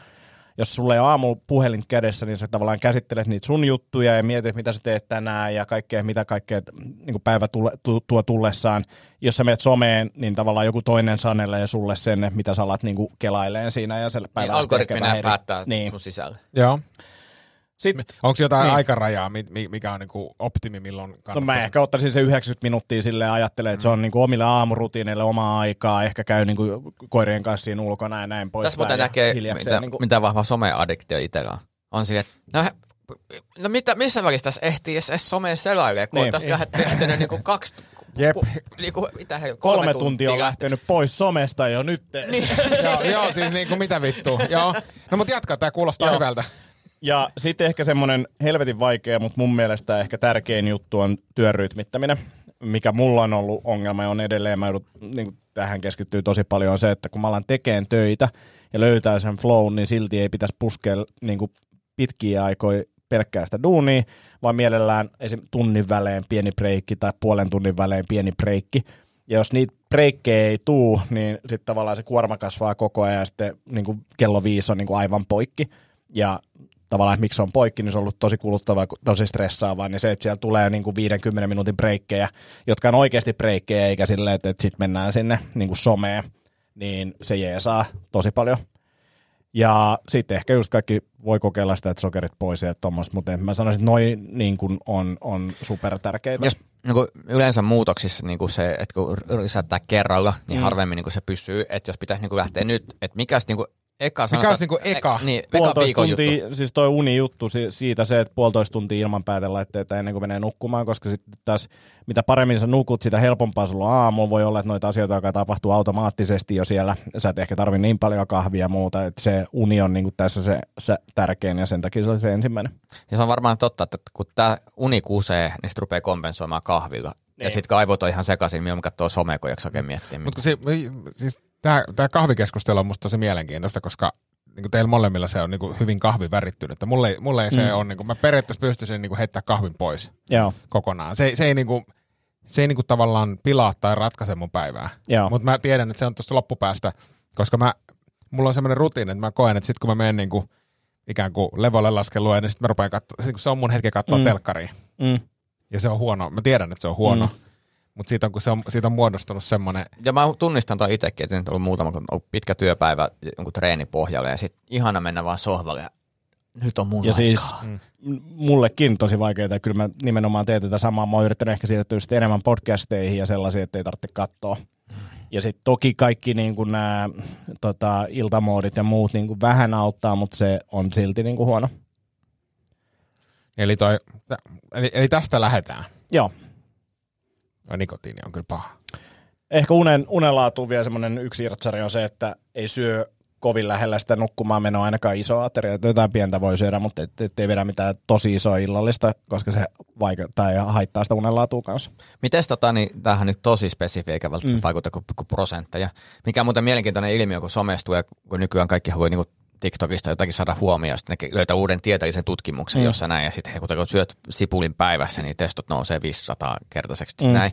jos sulla ei ole aamulla puhelin kädessä, niin sä tavallaan käsittelet niitä sun juttuja ja mietit, mitä sä teet tänään ja kaikkea, mitä kaikkea niin kuin päivä tule, tu, tuo tullessaan. Jos sä menet someen, niin tavallaan joku toinen sanelee sulle sen, mitä sä alat niin kuin kelaileen siinä ja se Niin päivä algoritmi päättää Niin. niin. sun sisällä. Joo. Onko jotain Niin. aikarajaa, mi- mi- mikä on niinku optimi, milloin no kannattaa? mä ehkä ottaisin se 90 minuuttia silleen ajattelen, että se on niinku omille aamurutiineille omaa aikaa, ehkä käy niinku koirien kanssa siinä ulkona ja näin pois. Tässä muuten näkee, mitä, niinku, mitä vahva someaddiktio itsellä on. On siihen, että no, no mitä, missä välissä tässä ehtii edes, edes someen selailee, kun Niin. on lähdet lähtenyt niinku kaksi, Jep. niinku, mitä he, kolme tuntia on lähtenyt pois somesta jo nyt. Niin. joo, joo, siis niinku mitä vittua. joo. No mut jatka, tää kuulostaa Joo. hyvältä. Ja sitten ehkä semmoinen helvetin vaikea, mutta mun mielestä ehkä tärkein juttu on työn rytmittäminen, mikä mulla on ollut ongelma ja on edelleen, mä joudun, niin tähän keskittyy tosi paljon, on se, että kun mä alan tekemään töitä ja löytää sen flow, niin silti ei pitäisi puskea niin kuin pitkiä aikoja pelkkää sitä duunia, vaan mielellään esim. tunnin välein pieni breikki tai puolen tunnin välein pieni breikki. Ja jos niitä breikkejä ei tuu, niin sitten tavallaan se kuorma kasvaa koko ajan ja sitten niin kuin kello viisi on niin kuin aivan poikki. Ja tavallaan, että miksi se on poikki, niin se on ollut tosi kuluttavaa, tosi stressaavaa, niin se, että siellä tulee niin kuin 50 minuutin breikkejä, jotka on oikeasti breikkejä, eikä silleen, että, että sitten mennään sinne niin kuin someen, niin se jeesaa tosi paljon. Ja sitten ehkä just kaikki voi kokeilla sitä, että sokerit pois ja tuommoista, mutta mä sanoisin, että noin niin kuin on, on super tärkeitä. Jos niin kuin yleensä muutoksissa niin kuin se, että kun lisätään kerralla, niin mm. harvemmin niin kuin se pysyy, että jos pitäisi niin kuin lähteä nyt, että mikä olisi niin kuin eka Mikä olisi niinku eka? E, niin, eka puolitoista viikon juttu. tuntia, siis toi unijuttu si- siitä se, että puolitoista tuntia ilman päätelaitteita ennen kuin menee nukkumaan, koska sitten taas mitä paremmin sä nukut, sitä helpompaa sulla on aamulla. Voi olla, että noita asioita alkaa tapahtua automaattisesti jo siellä. Sä et ehkä tarvi niin paljon kahvia ja muuta, että se uni on niin tässä se, se tärkein ja sen takia se oli se ensimmäinen. Ja se on varmaan totta, että kun tämä uni kusee, niin sitten rupeaa kompensoimaan kahvilla. Ja Niin. sitten kun aivot on ihan sekaisin, niin katsoo somea, kun jaksaa miettiä. Mutta se, siis tämä, tämä kahvikeskustelu on musta tosi mielenkiintoista, koska niin teillä molemmilla se on niin hyvin kahvivärittynyt. Mulle, ei- mulle ei se Mm. on, niin kuin, mä periaatteessa pystyisin niin heittää kahvin pois Joo, kokonaan. Se, se ei, niin kuin, se ei niin kuin tavallaan pilaa tai ratkaise mun päivää. Mutta mä tiedän, että se on tuosta loppupäästä, koska mä, mulla on semmoinen rutiini, että mä koen, että sit kun mä menen niin kuin, ikään kuin levolle laskelua, niin sitten mä rupean katsoa, se on mun hetki katsoa Mm. mm. telkkaria. Mm. Ja se on huono. Mä tiedän, että se on huono. Mm. Mm. Mutta siitä on, kun se on, siitä on muodostunut semmoinen, Ja mä tunnistan toi itsekin, että nyt on ollut muutama, kun on ollut pitkä työpäivä jonkun treenipohjalle ja sitten ihana mennä vaan sohvalle ja nyt on mun Ja aikaa. siis m- mullekin tosi vaikeaa, ja kyllä mä nimenomaan teen tätä samaa. Mä oon yrittänyt ehkä siirtyä sitten enemmän podcasteihin ja sellaisia, että ei tarvitse katsoa. Ja sitten toki kaikki niin nämä tota, iltamoodit ja muut niin kuin vähän auttaa, mutta se on silti niin kuin huono. eli, toi, eli, eli tästä lähdetään. Joo. Ja nikotiini on kyllä paha. Ehkä unen, unenlaatuun vielä semmoinen yksi irtsari on se, että ei syö kovin lähellä sitä nukkumaan menoa ainakaan isoa ateriaa. Jotain pientä voi syödä, mutta et, et ei vedä mitään tosi isoa illallista, koska se vaikuttaa ja haittaa sitä unenlaatua kanssa. Mites tota, niin tämähän nyt tosi spesifi eikä välttämättä Mm. vaikuta kuin, kuin prosentteja. Mikä on muuten mielenkiintoinen ilmiö, kun somestuu ja kun nykyään kaikki voi niinku TikTokista jotakin saada huomioon, sitten ne löytää uuden tieteellisen tutkimuksen Mm. jossa näin, ja sitten kun kun syöt sipulin päivässä, niin testot nousee 500 kertaiseksi Mm. näin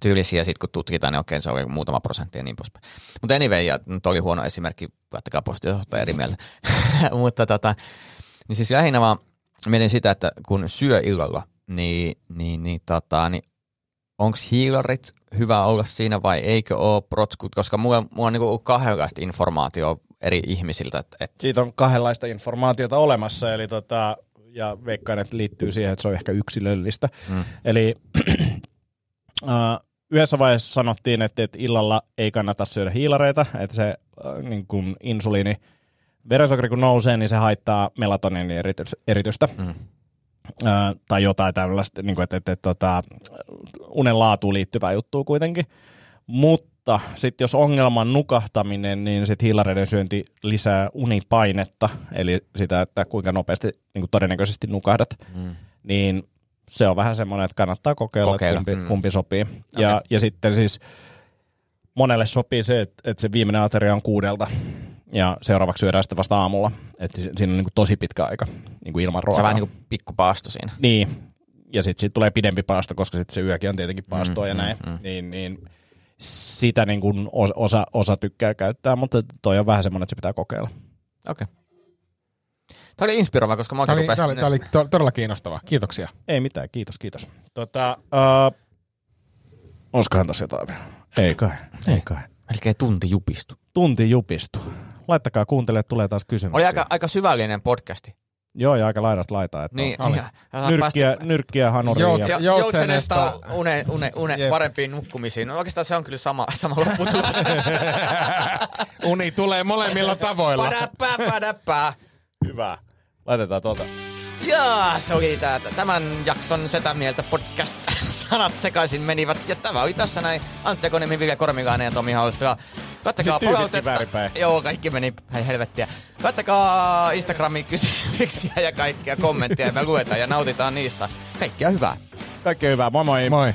tyylisiä, ja sitten kun tutkitaan, niin okei, se on muutama prosentti ja niin poispäin. Mutta anyway, ja nyt oli huono esimerkki, laittakaa posti, jos olette eri mieltä. (laughs) Mutta tota, niin siis lähinnä vaan mietin sitä, että kun syö illalla, niin, niin, niin, tota, niin onko hiilarit hyvä olla siinä vai eikö ole protskut, koska mulla, mulla on niinku kahdenlaista informaatiota eri ihmisiltä, että et, Siitä on kahdenlaista informaatiota olemassa, eli tota, ja veikkaan, että liittyy siihen, että se on ehkä yksilöllistä. mm, Eli (clears throat) äh, yhdessä vaiheessa sanottiin, että, että illalla ei kannata syödä hiilareita, että se äh, niin kuin insuliini, verensokeri kun nousee, niin se haittaa melatoniinin eritys, eritystä. mm, Äh, tai jotain tällaista, niin kuin, että, että, että, tota, unen laatuun liittyvää juttua kuitenkin. Mutta sitten jos ongelma on nukahtaminen, niin sitten hiilareiden syönti lisää unipainetta, eli sitä, että kuinka nopeasti niin kuin todennäköisesti nukahdat mm. niin se on vähän semmoinen, että kannattaa kokeilla, Kokeilla, kumpi, mm. kumpi sopii. Ja, Okei. ja sitten siis monelle sopii se, että, että se viimeinen ateria on kuudelta ja seuraavaksi syödään sitten vasta aamulla. Että si- siinä on niin kuin tosi pitkä aika niin kuin ilman se ruokaa. on vähän niin kuin pikku paasto siinä. Niin, ja sitten siitä tulee pidempi paasto, koska sitten se yökin on tietenkin paastoa Mm, ja mm, näin. mm. Niin, niin sitä niin kuin osa, osa, tykkää käyttää, mutta toi on vähän semmoinen, että se pitää kokeilla. Okei. Okay. Tämä oli inspiroiva, koska mä Tämä oikein oli, tämä oli, tämä oli to- todella kiinnostavaa. Kiitoksia. Ei mitään, kiitos, kiitos. Tota, uh, olisikohan tossa jotain vielä? Ei kai, ei kai. Melkein tunti jupistu. Tunti jupistu. Laittakaa kuuntele, tulee taas kysymyksiä. Oli aika, aika syvällinen podcasti. Joo, ja aika laidasta laitaa. Että Niin, on niin. ja- nyrkkiä, nyrkkiä hanuria. Jout- ja, Joutsenesta- une, une, une Jep. parempiin nukkumisiin. No oikeastaan se on kyllä sama, sama lopputulos. (laughs) Uni tulee molemmilla tavoilla. Padäppää, padäppää. Hyvä. Laitetaan tuolta. Ja se oli tää, tämän jakson Setä Mieltä podcast. (laughs) Sanat sekaisin menivät. Ja tämä oli tässä näin. Antti Akonemi, Ville Kormikainen ja Tomi Hauspila. Tyynitkin palautetta. Joo, kaikki meni hei helvettiä. Kattokaa Instagramin kysymyksiä ja kaikkia kommentteja. Ja me luetaan ja nautitaan niistä. Kaikkea hyvää. Kaikkea hyvää. Moi moi. Moi.